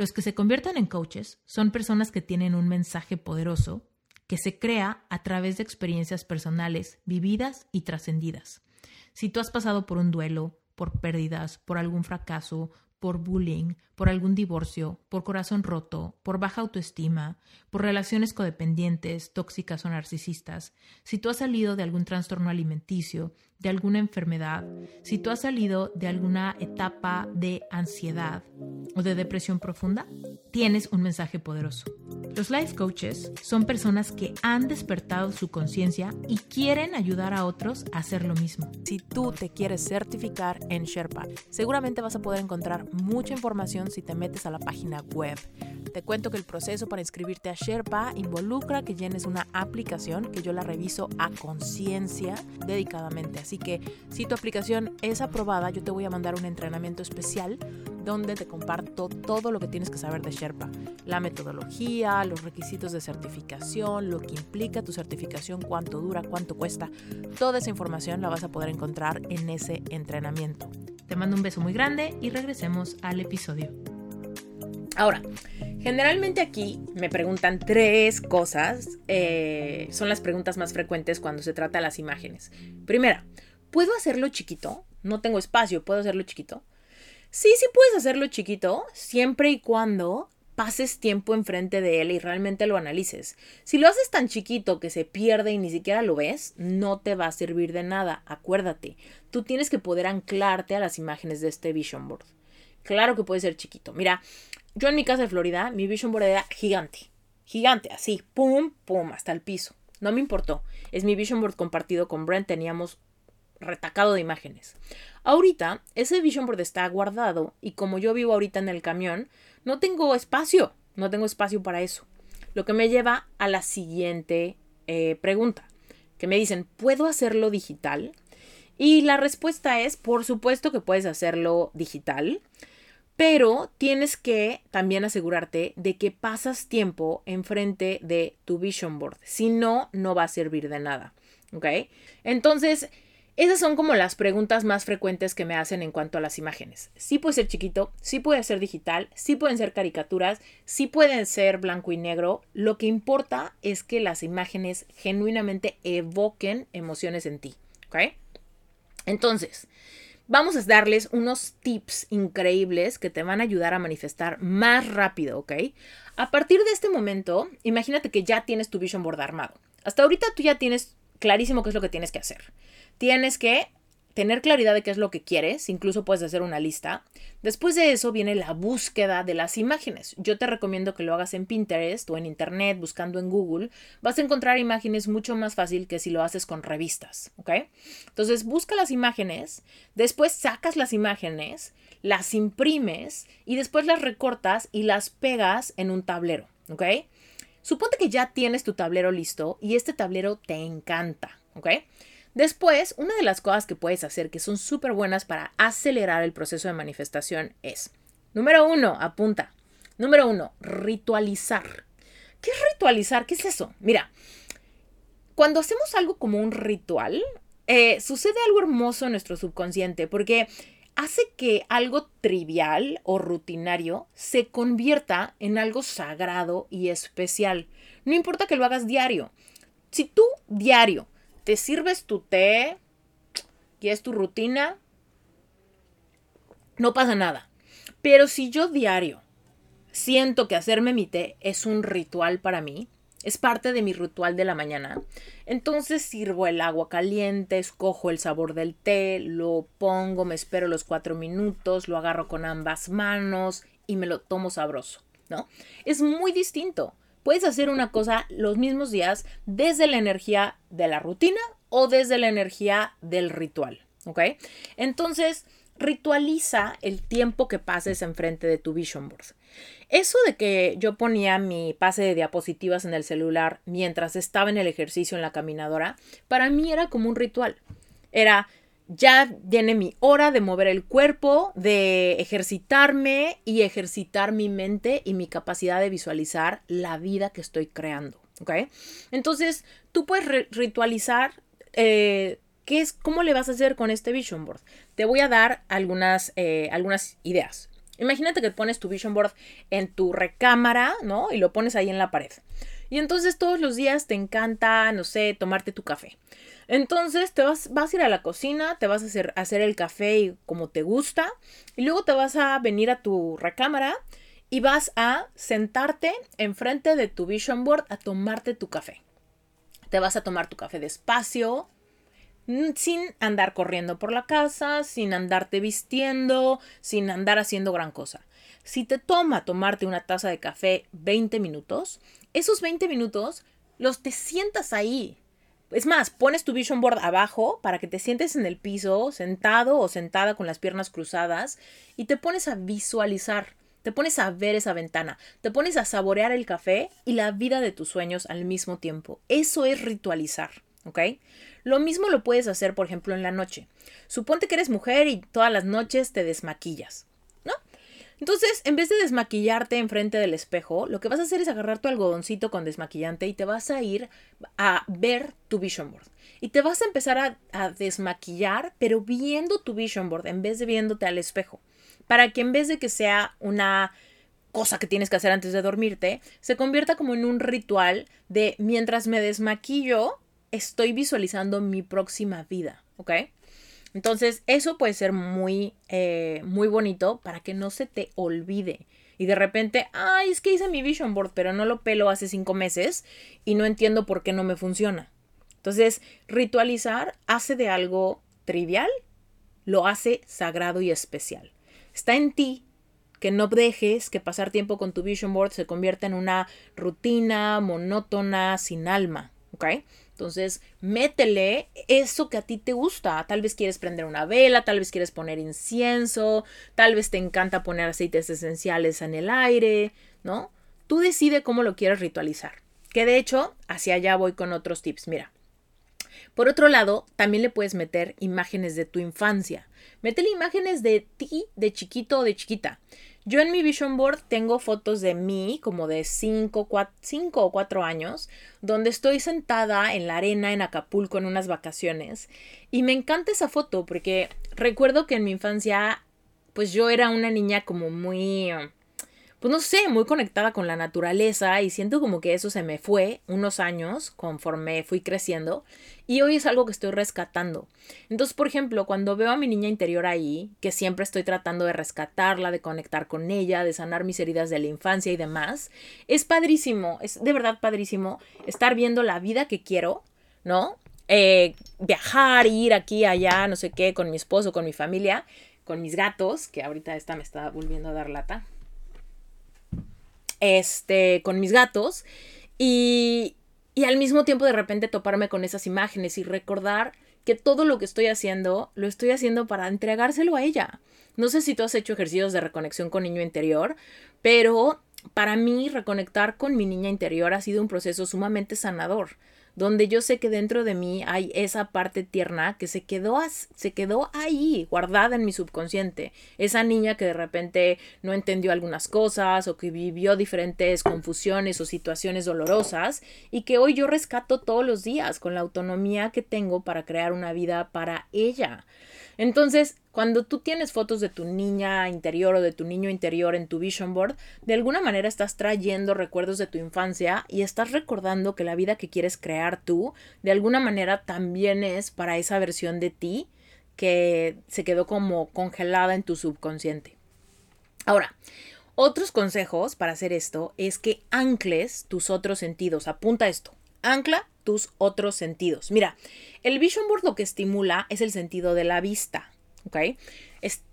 Los que se convierten en coaches son personas que tienen un mensaje poderoso que se crea a través de experiencias personales vividas y trascendidas. Si tú has pasado por un duelo, por pérdidas, por algún fracaso, por bullying, por algún divorcio, por corazón roto, por baja autoestima, por relaciones codependientes, tóxicas o narcisistas, si tú has salido de algún trastorno alimenticio, de alguna enfermedad, si tú has salido de alguna etapa de ansiedad o de depresión profunda, tienes un mensaje poderoso. Los life coaches son personas que han despertado su conciencia y quieren ayudar a otros a hacer lo mismo. Si tú te quieres certificar en Sherpa, seguramente vas a poder encontrar mucha información si te metes a la página web Te cuento que el proceso para inscribirte a Sherpa involucra que llenes una aplicación que yo la reviso a conciencia dedicadamente. Así que si tu aplicación es aprobada, yo te voy a mandar un entrenamiento especial donde te comparto todo lo que tienes que saber de Sherpa. La metodología, los requisitos de certificación, lo que implica tu certificación, cuánto dura, cuánto cuesta. Toda esa información la vas a poder encontrar en ese entrenamiento. Te mando un beso muy grande y regresemos al episodio. Ahora, generalmente aquí me preguntan tres cosas. Eh, son las preguntas más frecuentes cuando se trata de las imágenes. Primera, ¿puedo hacerlo chiquito? No tengo espacio, ¿puedo hacerlo chiquito? Sí, sí puedes hacerlo chiquito, siempre y cuando pases tiempo enfrente de él y realmente lo analices. Si lo haces tan chiquito que se pierde y ni siquiera lo ves, no te va a servir de nada. Acuérdate, tú tienes que poder anclarte a las imágenes de este vision board. Claro que puede ser chiquito. Mira, yo en mi casa de Florida, mi vision board era gigante. Gigante, así, pum, pum, hasta el piso. No me importó. Es mi vision board compartido con Brent. Teníamos retacado de imágenes. Ahorita, ese vision board está guardado y como yo vivo ahorita en el camión, no tengo espacio. No tengo espacio para eso. Lo que me lleva a la siguiente eh, pregunta. Que me dicen, ¿puedo hacerlo digital? Y la respuesta es, por supuesto que puedes hacerlo digital. Pero tienes que también asegurarte de que pasas tiempo enfrente de tu vision board. Si no, no va a servir de nada. ¿Ok? Entonces, esas son como las preguntas más frecuentes que me hacen en cuanto a las imágenes. Sí puede ser chiquito, sí puede ser digital, sí pueden ser caricaturas, sí pueden ser blanco y negro. Lo que importa es que las imágenes genuinamente evoquen emociones en ti. ¿Ok? Entonces, vamos a darles unos tips increíbles que te van a ayudar a manifestar más rápido, ¿ok? A partir de este momento, imagínate que ya tienes tu vision board armado. Hasta ahorita tú ya tienes clarísimo qué es lo que tienes que hacer. Tienes que tener claridad de qué es lo que quieres, incluso puedes hacer una lista. Después de eso viene la búsqueda de las imágenes. Yo te recomiendo que lo hagas en Pinterest o en Internet, buscando en Google. Vas a encontrar imágenes mucho más fácil que si lo haces con revistas, ¿ok? Entonces busca las imágenes, después sacas las imágenes, las imprimes y después las recortas y las pegas en un tablero, ¿ok? Suponte que ya tienes tu tablero listo y este tablero te encanta, ¿ok? Después, una de las cosas que puedes hacer que son súper buenas para acelerar el proceso de manifestación es, número uno, apunta. Número uno, ritualizar. ¿Qué es ritualizar? ¿Qué es eso? Mira, cuando hacemos algo como un ritual, eh, sucede algo hermoso en nuestro subconsciente porque hace que algo trivial o rutinario se convierta en algo sagrado y especial. No importa que lo hagas diario. Si tú diario te sirves tu té y es tu rutina, no pasa nada. Pero si yo diario siento que hacerme mi té es un ritual para mí, es parte de mi ritual de la mañana, entonces sirvo el agua caliente, escojo el sabor del té, lo pongo, me espero los cuatro minutos, lo agarro con ambas manos y me lo tomo sabroso, ¿no? Es muy distinto. Puedes hacer una cosa los mismos días desde la energía de la rutina o desde la energía del ritual, ¿ok? Entonces, ritualiza el tiempo que pases enfrente de tu vision board. Eso de que yo ponía mi pase de diapositivas en el celular mientras estaba en el ejercicio en la caminadora, para mí era como un ritual. Era, ya viene mi hora de mover el cuerpo, de ejercitarme y ejercitar mi mente y mi capacidad de visualizar la vida que estoy creando. ¿Ok? Entonces, tú puedes ritualizar. Eh, ¿qué es, ¿Cómo le vas a hacer con este vision board? Te voy a dar algunas, eh, algunas ideas. Imagínate que pones tu vision board en tu recámara, ¿no? Y lo pones ahí en la pared. Y entonces todos los días te encanta, no sé, tomarte tu café. Entonces te vas, vas a ir a la cocina, te vas a hacer, hacer el café como te gusta y luego te vas a venir a tu recámara y vas a sentarte enfrente de tu vision board a tomarte tu café. Te vas a tomar tu café despacio, mm, sin andar corriendo por la casa, sin andarte vistiendo, sin andar haciendo gran cosa. Si te toma tomarte una taza de café 20 minutos, esos 20 minutos los te sientas ahí, es más, pones tu vision board abajo para que te sientes en el piso, sentado o sentada con las piernas cruzadas, y te pones a visualizar Te pones a ver esa ventana, te pones a saborear el café y la vida de tus sueños al mismo tiempo. Eso es ritualizar, ¿ok? Lo mismo lo puedes hacer, por ejemplo, en la noche. Suponte que eres mujer y todas las noches te desmaquillas. Entonces, en vez de desmaquillarte enfrente del espejo, lo que vas a hacer es agarrar tu algodoncito con desmaquillante y te vas a ir a ver tu vision board. Y te vas a empezar a, a desmaquillar, pero viendo tu vision board en vez de viéndote al espejo para que en vez de que sea una cosa que tienes que hacer antes de dormirte, se convierta como en un ritual de mientras me desmaquillo, estoy visualizando mi próxima vida, ¿ok? Entonces, eso puede ser muy, eh, muy bonito para que no se te olvide. Y de repente, ay, es que hice mi vision board, pero no lo pelo hace cinco meses y no entiendo por qué no me funciona. Entonces, ritualizar hace de algo trivial, lo hace sagrado y especial. Está en ti que no dejes que pasar tiempo con tu vision board se convierta en una rutina monótona, sin alma, ¿ok? Entonces, métele eso que a ti te gusta. Tal vez quieres prender una vela, tal vez quieres poner incienso, tal vez te encanta poner aceites esenciales en el aire, ¿no? Tú decide cómo lo quieres ritualizar. Que de hecho, hacia allá voy con otros tips. Mira, por otro lado, también le puedes meter imágenes de tu infancia. Métele imágenes de ti de chiquito o de chiquita. Yo en mi vision board tengo fotos de mí como de 5 o 4 años, donde estoy sentada en la arena en Acapulco en unas vacaciones. Y me encanta esa foto porque recuerdo que en mi infancia, pues yo era una niña como muy pues no sé, muy conectada con la naturaleza y siento como que eso se me fue unos años conforme fui creciendo y hoy es algo que estoy rescatando. Entonces, por ejemplo, cuando veo a mi niña interior ahí, que siempre estoy tratando de rescatarla, de conectar con ella, de sanar mis heridas de la infancia y demás, es padrísimo, es de verdad padrísimo estar viendo la vida que quiero, ¿no? Eh, viajar, ir aquí, allá, no sé qué, con mi esposo, con mi familia, con mis gatos, que ahorita esta me está volviendo a dar lata este, con mis gatos y, y al mismo tiempo de repente toparme con esas imágenes y recordar que todo lo que estoy haciendo lo estoy haciendo para entregárselo a ella. No sé si tú has hecho ejercicios de reconexión con niño interior, pero para mí reconectar con mi niña interior ha sido un proceso sumamente sanador donde yo sé que dentro de mí hay esa parte tierna que se quedó, se quedó ahí, guardada en mi subconsciente. Esa niña que de repente no entendió algunas cosas o que vivió diferentes confusiones o situaciones dolorosas y que hoy yo rescato todos los días con la autonomía que tengo para crear una vida para ella. Entonces, cuando tú tienes fotos de tu niña interior o de tu niño interior en tu vision board, de alguna manera estás trayendo recuerdos de tu infancia y estás recordando que la vida que quieres crear tú, de alguna manera también es para esa versión de ti que se quedó como congelada en tu subconsciente. Ahora, otros consejos para hacer esto es que ancles tus otros sentidos. Apunta esto. Ancla tus otros sentidos. Mira, el vision board lo que estimula es el sentido de la vista. ¿ok?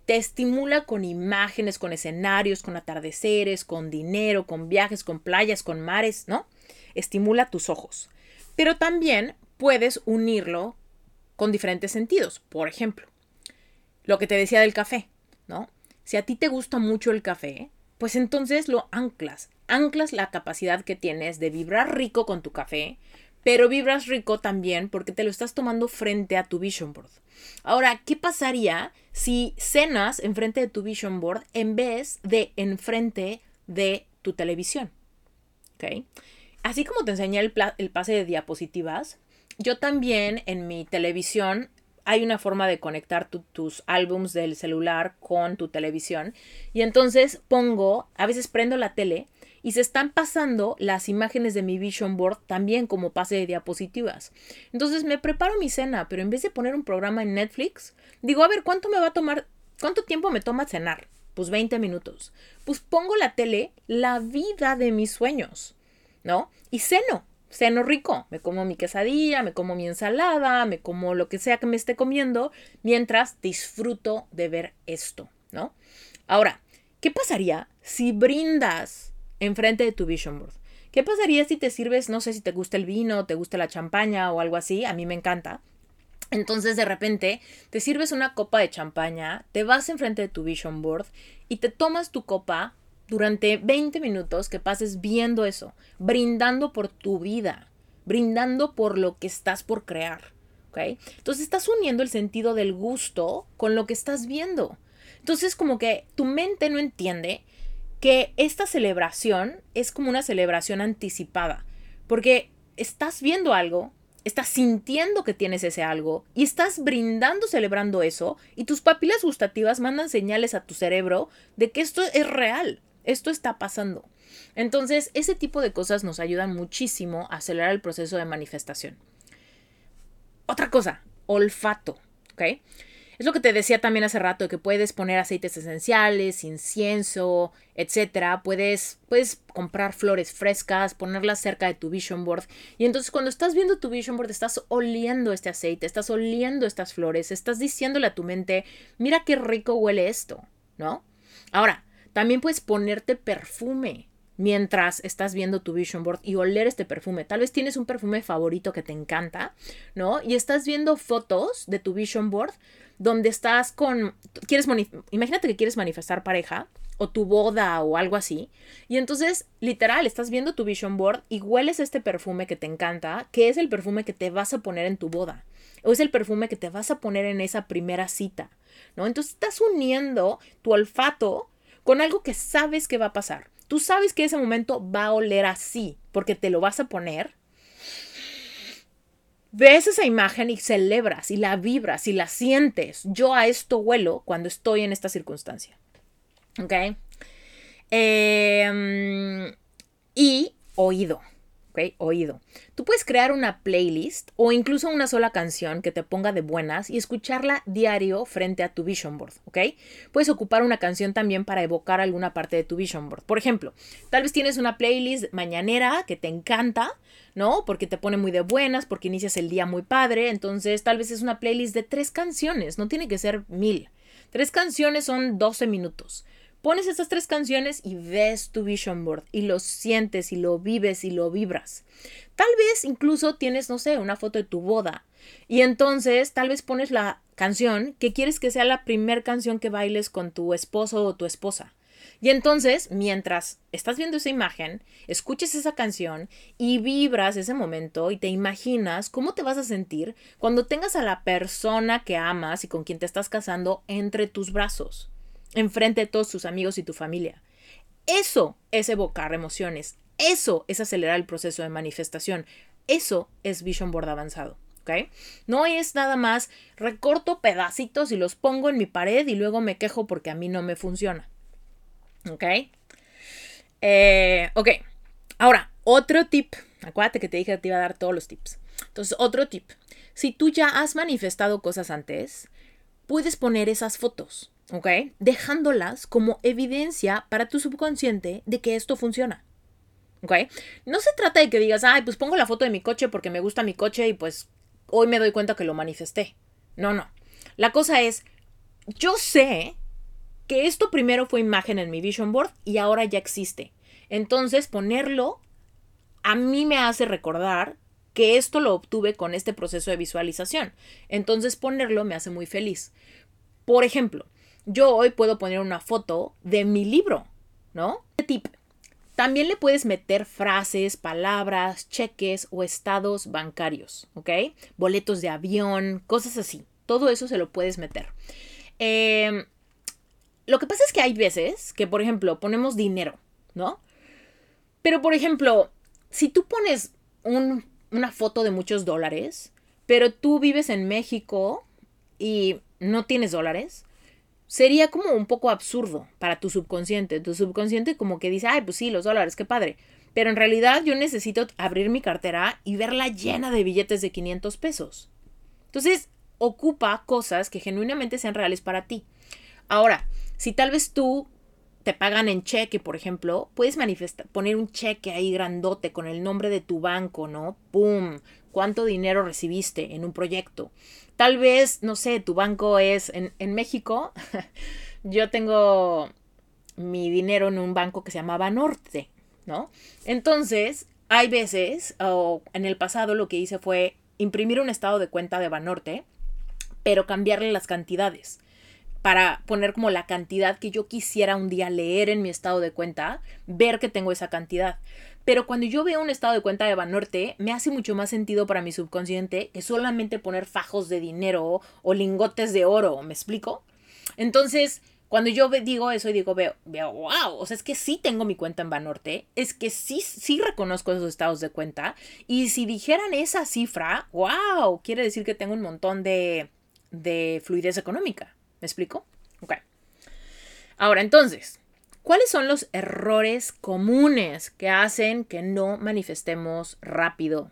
te estimula con imágenes, con escenarios, con atardeceres, con dinero, con viajes, con playas, con mares, ¿no? Estimula tus ojos. Pero también puedes unirlo con diferentes sentidos. Por ejemplo, lo que te decía del café, ¿no? Si a ti te gusta mucho el café, pues entonces lo anclas. Anclas la capacidad que tienes de vibrar rico con tu café, pero vibras rico también porque te lo estás tomando frente a tu vision board. Ahora, ¿qué pasaría si cenas enfrente de tu vision board en vez de enfrente de tu televisión? ¿Ok? Así como te enseñé el, pase de diapositivas, yo también en mi televisión hay una forma de conectar tus álbums del celular con tu televisión. Y entonces pongo, a veces prendo la tele y se están pasando las imágenes de mi vision board también como pase de diapositivas. Entonces me preparo mi cena, pero en vez de poner un programa en Netflix, digo, a ver, ¿cuánto me va a tomar? ¿Cuánto tiempo me toma cenar? Pues 20 minutos. Pues pongo la tele, la vida de mis sueños, ¿no? Y ceno, ceno rico. Me como mi quesadilla, me como mi ensalada, me como lo que sea que me esté comiendo, mientras disfruto de ver esto, ¿no? Ahora, ¿qué pasaría si brindas enfrente de tu vision board. ¿Qué pasaría si te sirves, no sé si te gusta el vino, te gusta la champaña o algo así? A mí me encanta. Entonces de repente te sirves una copa de champaña, te vas enfrente de tu vision board y te tomas tu copa durante 20 minutos que pases viendo eso, brindando por tu vida, brindando por lo que estás por crear. ¿ok? Entonces estás uniendo el sentido del gusto con lo que estás viendo. Entonces como que tu mente no entiende que esta celebración es como una celebración anticipada, porque estás viendo algo, estás sintiendo que tienes ese algo y estás brindando, celebrando eso y tus papilas gustativas mandan señales a tu cerebro de que esto es real, esto está pasando. Entonces, ese tipo de cosas nos ayudan muchísimo a acelerar el proceso de manifestación. Otra cosa, olfato, ¿ok? Es lo que te decía también hace rato, que puedes poner aceites esenciales, incienso, etcétera. Puedes, puedes comprar flores frescas, ponerlas cerca de tu vision board. Y entonces cuando estás viendo tu vision board, estás oliendo este aceite, estás oliendo estas flores, estás diciéndole a tu mente, mira qué rico huele esto, ¿no? Ahora, también puedes ponerte perfume mientras estás viendo tu vision board y oler este perfume. Tal vez tienes un perfume favorito que te encanta, ¿no? Y estás viendo fotos de tu vision board donde estás con, quieres, imagínate que quieres manifestar pareja o tu boda o algo así. Y entonces, literal, estás viendo tu vision board y hueles este perfume que te encanta, que es el perfume que te vas a poner en tu boda. O es el perfume que te vas a poner en esa primera cita, ¿no? Entonces estás uniendo tu olfato con algo que sabes que va a pasar. Tú sabes que ese momento va a oler así, porque te lo vas a poner ves esa imagen y celebras y la vibras y la sientes. Yo a esto huelo cuando estoy en esta circunstancia. ¿Ok? Em, y oído oído. Tú puedes crear una playlist o incluso una sola canción que te ponga de buenas y escucharla diario frente a tu vision board, ¿ok? Puedes ocupar una canción también para evocar alguna parte de tu vision board. Por ejemplo, tal vez tienes una playlist mañanera que te encanta, ¿no? Porque te pone muy de buenas, porque inicias el día muy padre, entonces tal vez es una playlist de tres canciones, no tiene que ser mil. Tres canciones son 12 minutos. Pones estas tres canciones y ves tu vision board y lo sientes y lo vives y lo vibras. Tal vez incluso tienes, no sé, una foto de tu boda y entonces tal vez pones la canción que quieres que sea la primera canción que bailes con tu esposo o tu esposa. Y entonces, mientras estás viendo esa imagen, escuches esa canción y vibras ese momento y te imaginas cómo te vas a sentir cuando tengas a la persona que amas y con quien te estás casando entre tus brazos enfrente de todos tus amigos y tu familia. Eso es evocar emociones. Eso es acelerar el proceso de manifestación. Eso es Vision Board avanzado. No es nada más recorto pedacitos y los pongo en mi pared y luego me quejo porque a mí no me funciona. ¿Ok? Eh, ok. Ahora, otro tip. Acuérdate que te dije que te iba a dar todos los tips. Entonces, otro tip. Si tú ya has manifestado cosas antes, puedes poner esas fotos. ¿Ok? Dejándolas como evidencia para tu subconsciente de que esto funciona. ¿Ok? No se trata de que digas, ay, pues pongo la foto de mi coche porque me gusta mi coche y pues hoy me doy cuenta que lo manifesté. No, no. La cosa es, yo sé que esto primero fue imagen en mi vision board y ahora ya existe. Entonces, ponerlo a mí me hace recordar que esto lo obtuve con este proceso de visualización. Entonces, ponerlo me hace muy feliz. Por ejemplo, yo hoy puedo poner una foto de mi libro, ¿no? Tip. También le puedes meter frases, palabras, cheques o estados bancarios, ¿ok? Boletos de avión, cosas así. Todo eso se lo puedes meter. Em, lo que pasa es que hay veces que, por ejemplo, ponemos dinero, ¿no? Pero, por ejemplo, si tú pones una foto de muchos dólares, pero tú vives en México y no tienes dólares, sería como un poco absurdo para tu subconsciente. Tu subconsciente como que dice, ay, pues sí, los dólares, qué padre. Pero en realidad yo necesito abrir mi cartera y verla llena de billetes de 500 pesos. Entonces, ocupa cosas que genuinamente sean reales para ti. Ahora, si tal vez tú te pagan en cheque, por ejemplo, puedes manifestar, poner un cheque ahí grandote con el nombre de tu banco, ¿no? ¡Pum! ¿Cuánto dinero recibiste en un proyecto? Tal vez, no sé, tu banco es en, México. [LAUGHS] yo tengo mi dinero en un banco que se llamaba Norte, ¿no? Entonces, hay veces, o en el pasado lo que hice fue imprimir un estado de cuenta de Banorte, pero cambiarle las cantidades. para poner como la cantidad que yo quisiera un día leer en mi estado de cuenta, ver que tengo esa cantidad. Pero cuando yo veo un estado de cuenta de Banorte, me hace mucho más sentido para mi subconsciente que solamente poner fajos de dinero o lingotes de oro, ¿me explico? Entonces, cuando yo digo eso y digo, veo, veo, wow, o sea, es que sí tengo mi cuenta en Banorte, es que sí, sí reconozco esos estados de cuenta. Y si dijeran esa cifra, wow, quiere decir que tengo un montón de, de fluidez económica. ¿Me explico? Ok. Ahora, entonces, ¿cuáles son los errores comunes que hacen que no manifestemos rápido?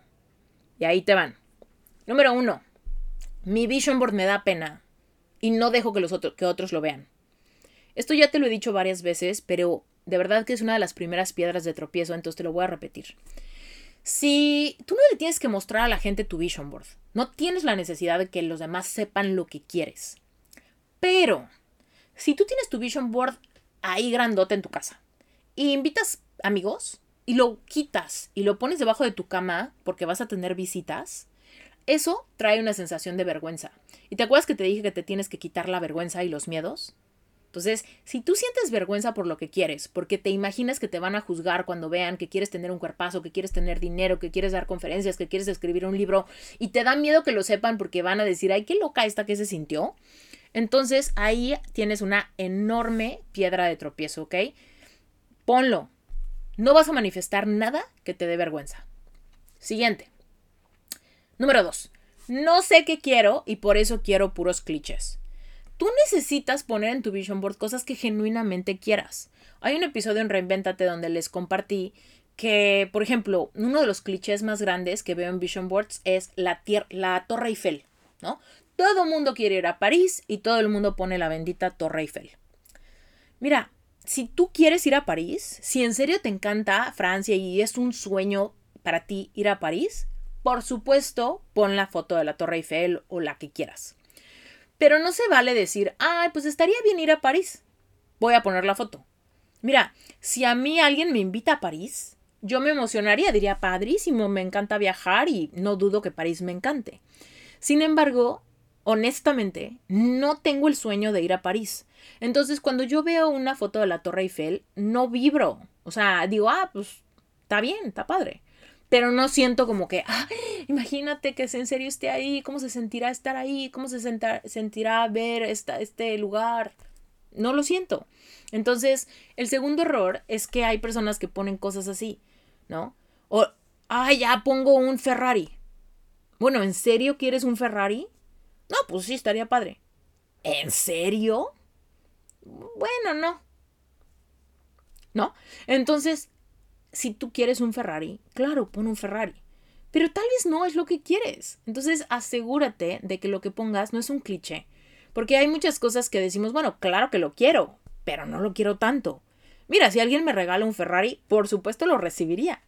Y ahí te van. Número uno, mi vision board me da pena y no dejo que, los que otros lo vean. Esto ya te lo he dicho varias veces, pero de verdad que es una de las primeras piedras de tropiezo, entonces te lo voy a repetir. Si tú no le tienes que mostrar a la gente tu vision board, no tienes la necesidad de que los demás sepan lo que quieres. Pero, si tú tienes tu vision board ahí grandote en tu casa y invitas amigos y lo quitas y lo pones debajo de tu cama porque vas a tener visitas, eso trae una sensación de vergüenza. ¿Y te acuerdas que te dije que te tienes que quitar la vergüenza y los miedos? Entonces, si tú sientes vergüenza por lo que quieres, porque te imaginas que te van a juzgar cuando vean que quieres tener un cuerpazo, que quieres tener dinero, que quieres dar conferencias, que quieres escribir un libro, y te da miedo que lo sepan porque van a decir, ay, qué loca esta que se sintió, entonces ahí tienes una enorme piedra de tropiezo, ¿ok? Ponlo. No vas a manifestar nada que te dé vergüenza. Siguiente. Número dos. No sé qué quiero y por eso quiero puros clichés. Tú necesitas poner en tu vision board cosas que genuinamente quieras. Hay un episodio en Reinventate donde les compartí que, por ejemplo, uno de los clichés más grandes que veo en vision boards es la, la Torre Eiffel, ¿no? Todo el mundo quiere ir a París y todo el mundo pone la bendita Torre Eiffel. Mira, si tú quieres ir a París, si en serio te encanta Francia y es un sueño para ti ir a París, por supuesto, pon la foto de la Torre Eiffel o la que quieras. Pero no se vale decir, ay, pues estaría bien ir a París. Voy a poner la foto. Mira, si a mí alguien me invita a París, yo me emocionaría, diría, padrísimo, me encanta viajar y no dudo que París me encante. Sin embargo, honestamente, no tengo el sueño de ir a París. Entonces, cuando yo veo una foto de la Torre Eiffel, no vibro. O sea, digo, ah, pues está bien, está padre pero no siento como que, ah, imagínate que en serio esté ahí, cómo se sentirá estar ahí, cómo se sentirá ver esta, este lugar. No lo siento. Entonces, el segundo error es que hay personas que ponen cosas así, ¿no? O, ah, ya pongo un Ferrari. Bueno, ¿en serio quieres un Ferrari? No, pues sí, estaría padre. ¿En serio? Bueno, no. ¿No? Entonces, si tú quieres un Ferrari, claro, pon un Ferrari. Pero tal vez no es lo que quieres. Entonces asegúrate de que lo que pongas no es un cliché. Porque hay muchas cosas que decimos, bueno, claro que lo quiero, pero no lo quiero tanto. Mira, si alguien me regala un Ferrari, por supuesto lo recibiría.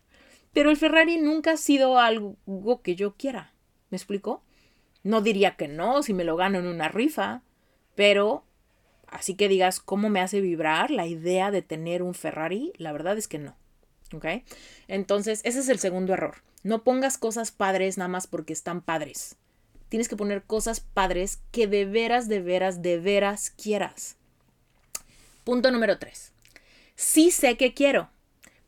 Pero el Ferrari nunca ha sido algo que yo quiera. ¿Me explico? No diría que no si me lo gano en una rifa, pero así que digas cómo me hace vibrar la idea de tener un Ferrari, la verdad es que no. ¿Ok? Entonces, ese es el segundo error. No pongas cosas padres nada más porque están padres. Tienes que poner cosas padres que de veras, de veras, de veras quieras. Punto número tres. Sí sé que quiero,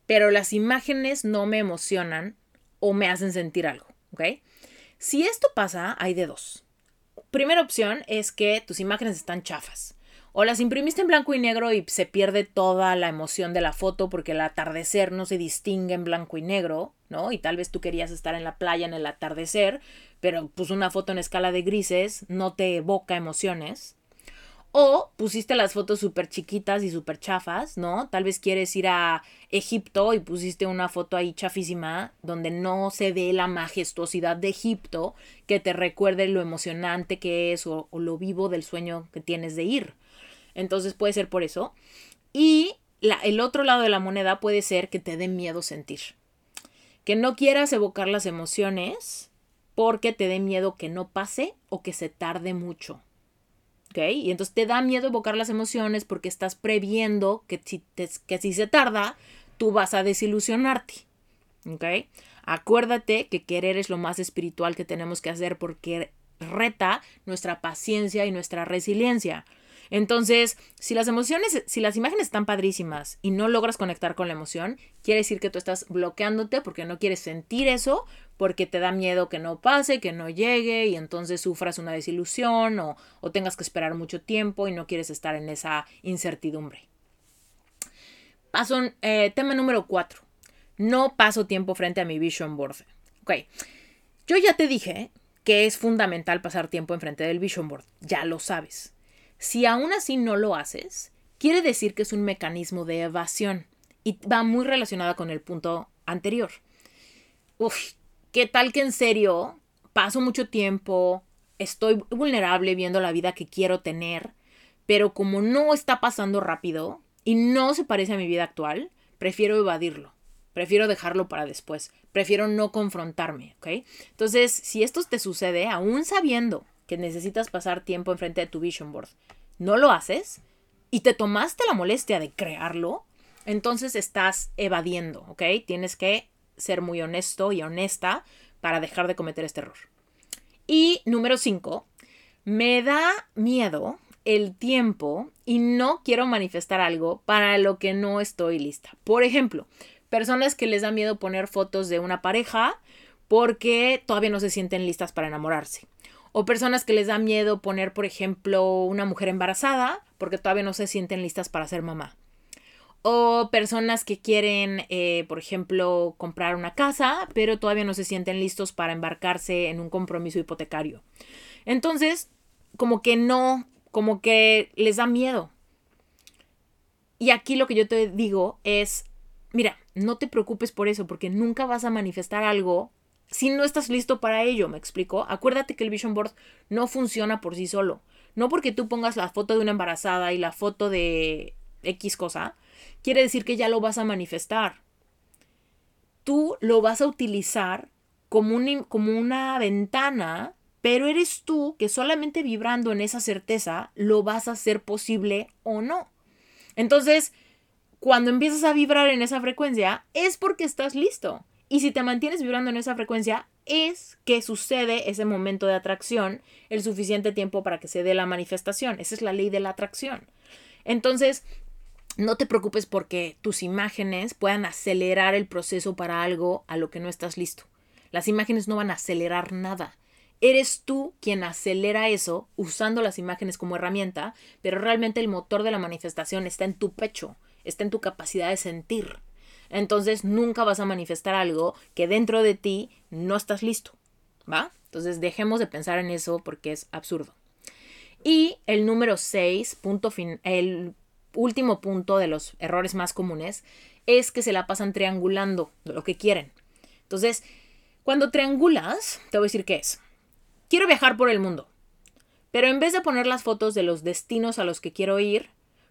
pero las imágenes no me emocionan o me hacen sentir algo. ¿Ok? Si esto pasa, hay de dos. Primera opción es que tus imágenes están chafas. O las imprimiste en blanco y negro y se pierde toda la emoción de la foto porque el atardecer no se distingue en blanco y negro, ¿no? Y tal vez tú querías estar en la playa en el atardecer, pero pues una foto en escala de grises no te evoca emociones. O pusiste las fotos súper chiquitas y súper chafas, ¿no? Tal vez quieres ir a Egipto y pusiste una foto ahí chafísima donde no se ve la majestuosidad de Egipto que te recuerde lo emocionante que es o, lo vivo del sueño que tienes de ir. Entonces puede ser por eso. Y el otro lado de la moneda puede ser que te dé miedo sentir. Que no quieras evocar las emociones porque te dé miedo que no pase o que se tarde mucho. ¿Ok? Y entonces te da miedo evocar las emociones porque estás previendo que si, que si se tarda, tú vas a desilusionarte. ¿Ok? Acuérdate que querer es lo más espiritual que tenemos que hacer porque reta nuestra paciencia y nuestra resiliencia. Entonces, si las emociones, si las imágenes están padrísimas y no logras conectar con la emoción, quiere decir que tú estás bloqueándote porque no quieres sentir eso, porque te da miedo que no pase, que no llegue y entonces sufras una desilusión o, o tengas que esperar mucho tiempo y no quieres estar en esa incertidumbre. Paso, eh, tema número 4. No paso tiempo frente a mi vision board. Ok, yo ya te dije que es fundamental pasar tiempo enfrente del vision board, ya lo sabes. Si aún así no lo haces, quiere decir que es un mecanismo de evasión y va muy relacionada con el punto anterior. Uf, ¿qué tal que en serio paso mucho tiempo, estoy vulnerable viendo la vida que quiero tener, pero como no está pasando rápido y no se parece a mi vida actual, prefiero evadirlo, prefiero dejarlo para después, prefiero no confrontarme, ¿ok? Entonces, si esto te sucede, aún sabiendo que necesitas pasar tiempo enfrente de tu vision board, no lo haces y te tomaste la molestia de crearlo, entonces estás evadiendo, ¿ok? Tienes que ser muy honesto y honesta para dejar de cometer este error. Y número 5, me da miedo el tiempo y no quiero manifestar algo para lo que no estoy lista. Por ejemplo, personas que les da miedo poner fotos de una pareja porque todavía no se sienten listas para enamorarse. O personas que les da miedo poner, por ejemplo, una mujer embarazada porque todavía no se sienten listas para ser mamá. O personas que quieren, eh, por ejemplo, comprar una casa, pero todavía no se sienten listos para embarcarse en un compromiso hipotecario. Entonces, como que no, como que les da miedo. Y aquí lo que yo te digo es, mira, no te preocupes por eso, porque nunca vas a manifestar algo si no estás listo para ello, ¿me explico? Acuérdate que el vision board no funciona por sí solo. No porque tú pongas la foto de una embarazada y la foto de X cosa, quiere decir que ya lo vas a manifestar. Tú lo vas a utilizar como, como una ventana, pero eres tú que solamente vibrando en esa certeza lo vas a hacer posible o no. Entonces, cuando empiezas a vibrar en esa frecuencia, es porque estás listo. Y si te mantienes vibrando en esa frecuencia, es que sucede ese momento de atracción el suficiente tiempo para que se dé la manifestación. Esa es la ley de la atracción. Entonces, no te preocupes porque tus imágenes puedan acelerar el proceso para algo a lo que no estás listo. Las imágenes no van a acelerar nada. Eres tú quien acelera eso usando las imágenes como herramienta, pero realmente el motor de la manifestación está en tu pecho, está en tu capacidad de sentir entonces nunca vas a manifestar algo que dentro de ti no estás listo, ¿va? Entonces dejemos de pensar en eso porque es absurdo. Y el número 6, punto fin, el último punto de los errores más comunes es que se la pasan triangulando lo que quieren. Entonces, cuando triangulas, te voy a decir qué es. Quiero viajar por el mundo, pero en vez de poner las fotos de los destinos a los que quiero ir,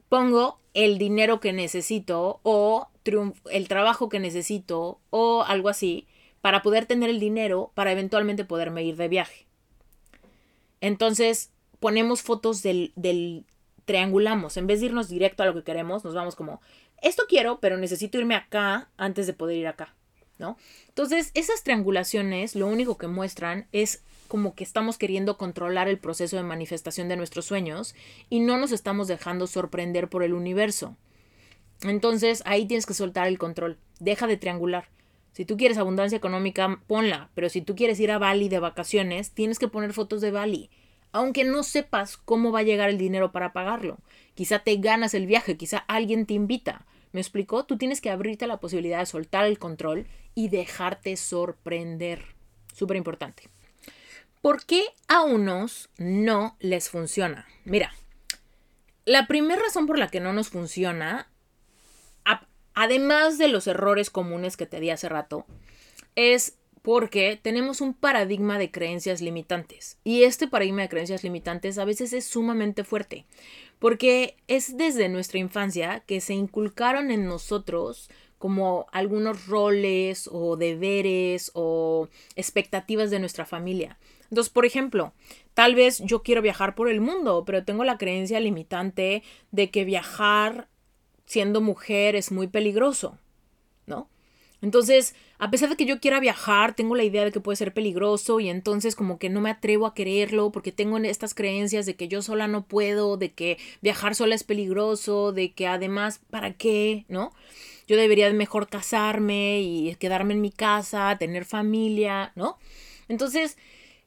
pongo el dinero que necesito o el trabajo que necesito o algo así para poder tener el dinero para eventualmente poderme ir de viaje. Entonces ponemos fotos del, del triangulamos, en vez de irnos directo a lo que queremos, nos vamos como, esto quiero, pero necesito irme acá antes de poder ir acá, ¿no? Entonces, esas triangulaciones lo único que muestran es como que estamos queriendo controlar el proceso de manifestación de nuestros sueños y no nos estamos dejando sorprender por el universo. Entonces ahí tienes que soltar el control, deja de triangular. Si tú quieres abundancia económica, ponla, pero si tú quieres ir a Bali de vacaciones, tienes que poner fotos de Bali, aunque no sepas cómo va a llegar el dinero para pagarlo. Quizá te ganas el viaje, quizá alguien te invita. ¿Me explicó? Tú tienes que abrirte la posibilidad de soltar el control y dejarte sorprender. Súper importante. ¿Por qué a unos no les funciona? Mira, la primera razón por la que no nos funciona, además de los errores comunes que te di hace rato, es porque tenemos un paradigma de creencias limitantes. Y este paradigma de creencias limitantes a veces es sumamente fuerte, porque es desde nuestra infancia que se inculcaron en nosotros como algunos roles o deberes o expectativas de nuestra familia. Entonces, por ejemplo, tal vez yo quiero viajar por el mundo, pero tengo la creencia limitante de que viajar siendo mujer es muy peligroso, ¿no? Entonces, a pesar de que yo quiera viajar, tengo la idea de que puede ser peligroso y entonces como que no me atrevo a quererlo porque tengo estas creencias de que yo sola no puedo, de que viajar sola es peligroso, de que además, ¿para qué? ¿No? Yo debería mejor casarme y quedarme en mi casa, tener familia, ¿no? Entonces,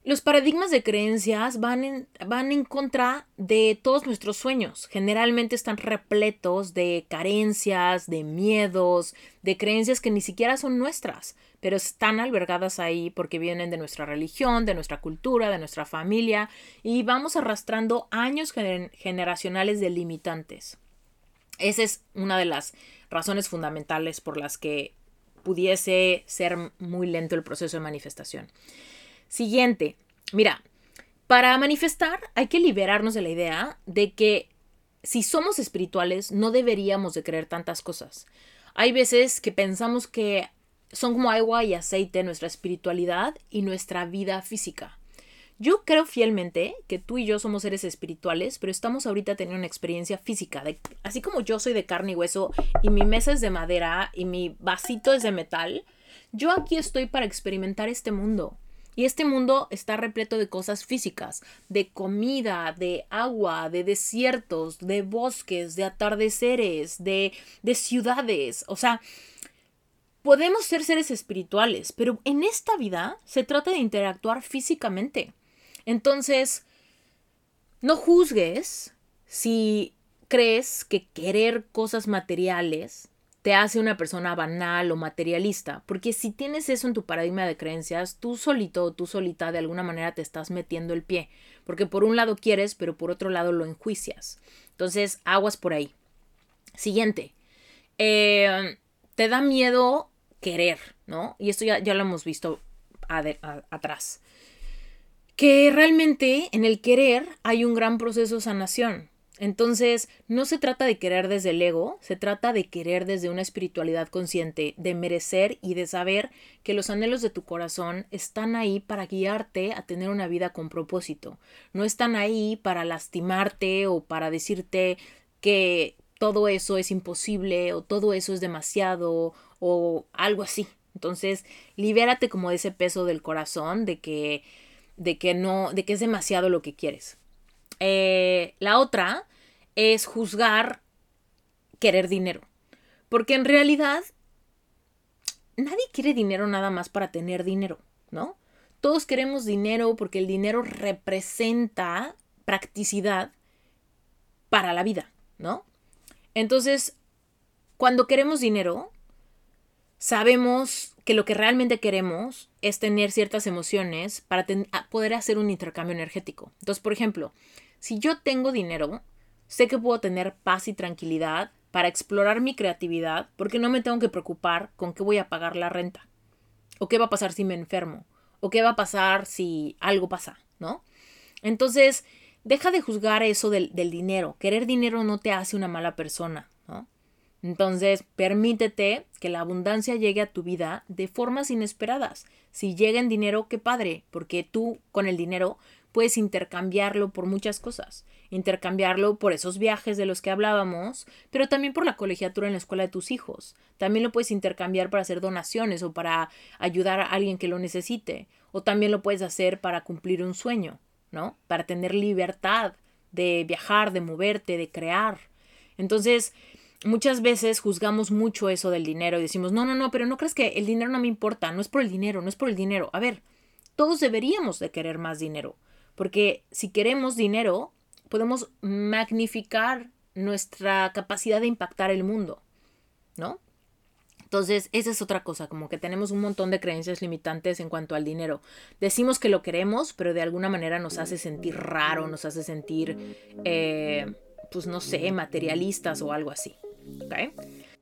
los paradigmas de creencias van en, van en contra de todos nuestros sueños. Generalmente están repletos de carencias, de miedos, de creencias que ni siquiera son nuestras, pero están albergadas ahí porque vienen de nuestra religión, de nuestra cultura, de nuestra familia, y vamos arrastrando años generacionales de limitantes. Esa es una de las razones fundamentales por las que pudiese ser muy lento el proceso de manifestación. Siguiente, mira, para manifestar hay que liberarnos de la idea de que si somos espirituales no deberíamos de creer tantas cosas. Hay veces que pensamos que son como agua y aceite nuestra espiritualidad y nuestra vida física. Yo creo fielmente que tú y yo somos seres espirituales, pero estamos ahorita teniendo una experiencia física. Así como yo soy de carne y hueso y mi mesa es de madera y mi vasito es de metal, yo aquí estoy para experimentar este mundo. Y este mundo está repleto de cosas físicas, de comida, de agua, de desiertos, de bosques, de atardeceres, de, de ciudades. O sea, podemos ser seres espirituales, pero en esta vida se trata de interactuar físicamente. Entonces, no juzgues si crees que querer cosas materiales te hace una persona banal o materialista, porque si tienes eso en tu paradigma de creencias, tú solito o tú solita de alguna manera te estás metiendo el pie, porque por un lado quieres, pero por otro lado lo enjuicias. Entonces, aguas por ahí. Siguiente, eh, te da miedo querer, ¿no? Y esto ya, ya lo hemos visto atrás. Que realmente en el querer hay un gran proceso de sanación. Entonces, no se trata de querer desde el ego, se trata de querer desde una espiritualidad consciente, de merecer y de saber que los anhelos de tu corazón están ahí para guiarte a tener una vida con propósito. No están ahí para lastimarte o para decirte que todo eso es imposible o todo eso es demasiado o algo así. Entonces, libérate como de ese peso del corazón de que de que no de que es demasiado lo que quieres. Eh, la otra es juzgar querer dinero. Porque en realidad nadie quiere dinero nada más para tener dinero, ¿no? Todos queremos dinero porque el dinero representa practicidad para la vida, ¿no? Entonces, cuando queremos dinero, sabemos que lo que realmente queremos es tener ciertas emociones para poder hacer un intercambio energético. Entonces, por ejemplo, si yo tengo dinero, sé que puedo tener paz y tranquilidad para explorar mi creatividad porque no me tengo que preocupar con qué voy a pagar la renta. O qué va a pasar si me enfermo. O qué va a pasar si algo pasa, ¿no? Entonces, deja de juzgar eso del, del dinero. Querer dinero no te hace una mala persona, ¿no? Entonces, permítete que la abundancia llegue a tu vida de formas inesperadas. Si llega en dinero, qué padre, porque tú con el dinero puedes intercambiarlo por muchas cosas. Intercambiarlo por esos viajes de los que hablábamos, pero también por la colegiatura en la escuela de tus hijos. También lo puedes intercambiar para hacer donaciones o para ayudar a alguien que lo necesite. O también lo puedes hacer para cumplir un sueño, ¿no? Para tener libertad de viajar, de moverte, de crear. Entonces, muchas veces juzgamos mucho eso del dinero y decimos, no, no, no, pero no crees que el dinero no me importa, no es por el dinero, no es por el dinero. A ver, todos deberíamos de querer más dinero. Porque si queremos dinero, podemos magnificar nuestra capacidad de impactar el mundo, ¿no? Entonces, esa es otra cosa, como que tenemos un montón de creencias limitantes en cuanto al dinero. Decimos que lo queremos, pero de alguna manera nos hace sentir raro, nos hace sentir, eh, pues no sé, materialistas o algo así. ¿okay?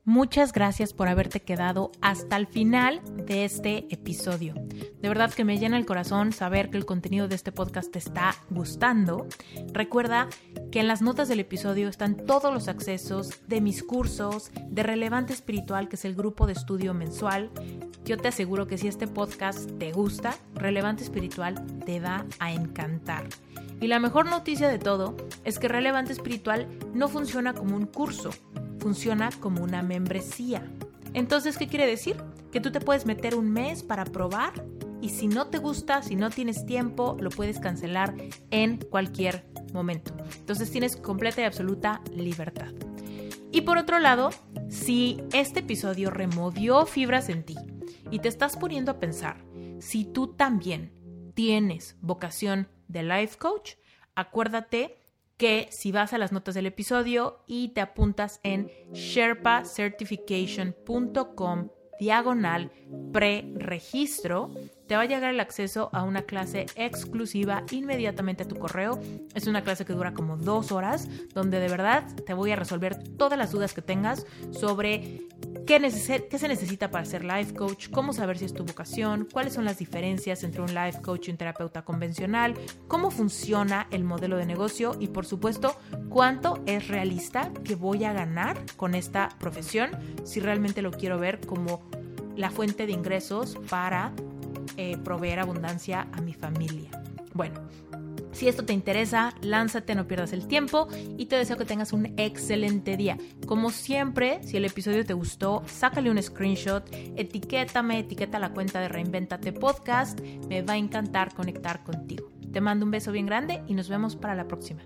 Muchas gracias por haberte quedado hasta el final de este episodio. De verdad que me llena el corazón saber que el contenido de este podcast te está gustando. Recuerda que en las notas del episodio están todos los accesos de mis cursos de Relevante Espiritual, que es el grupo de estudio mensual. Yo te aseguro que si este podcast te gusta, Relevante Espiritual te va a encantar. Y la mejor noticia de todo es que Relevante Espiritual no funciona como un curso funciona como una membresía. Entonces, ¿qué quiere decir? que tú te puedes meter un mes para probar y si no te gusta, si no tienes tiempo, lo puedes cancelar en cualquier momento. Entonces tienes completa y absoluta libertad. Y por otro lado, si este episodio removió fibras en ti y te estás poniendo a pensar si tú también tienes vocación de life coach, acuérdate que si vas a las notas del episodio y te apuntas en sherpacertification.com diagonal pre-registro, te va a llegar el acceso a una clase exclusiva inmediatamente a tu correo. Es una clase que dura como dos horas, donde de verdad te voy a resolver todas las dudas que tengas sobre qué, qué se necesita para ser life coach, cómo saber si es tu vocación, cuáles son las diferencias entre un life coach y un terapeuta convencional, cómo funciona el modelo de negocio y por supuesto cuánto es realista que voy a ganar con esta profesión si realmente lo quiero ver como la fuente de ingresos para eh, proveer abundancia a mi familia. Bueno, si esto te interesa, lánzate, no pierdas el tiempo y te deseo que tengas un excelente día. Como siempre, si el episodio te gustó, sácale un screenshot, etiquétame, etiqueta la cuenta de Reinventate Podcast. Me va a encantar conectar contigo. Te mando un beso bien grande y nos vemos para la próxima.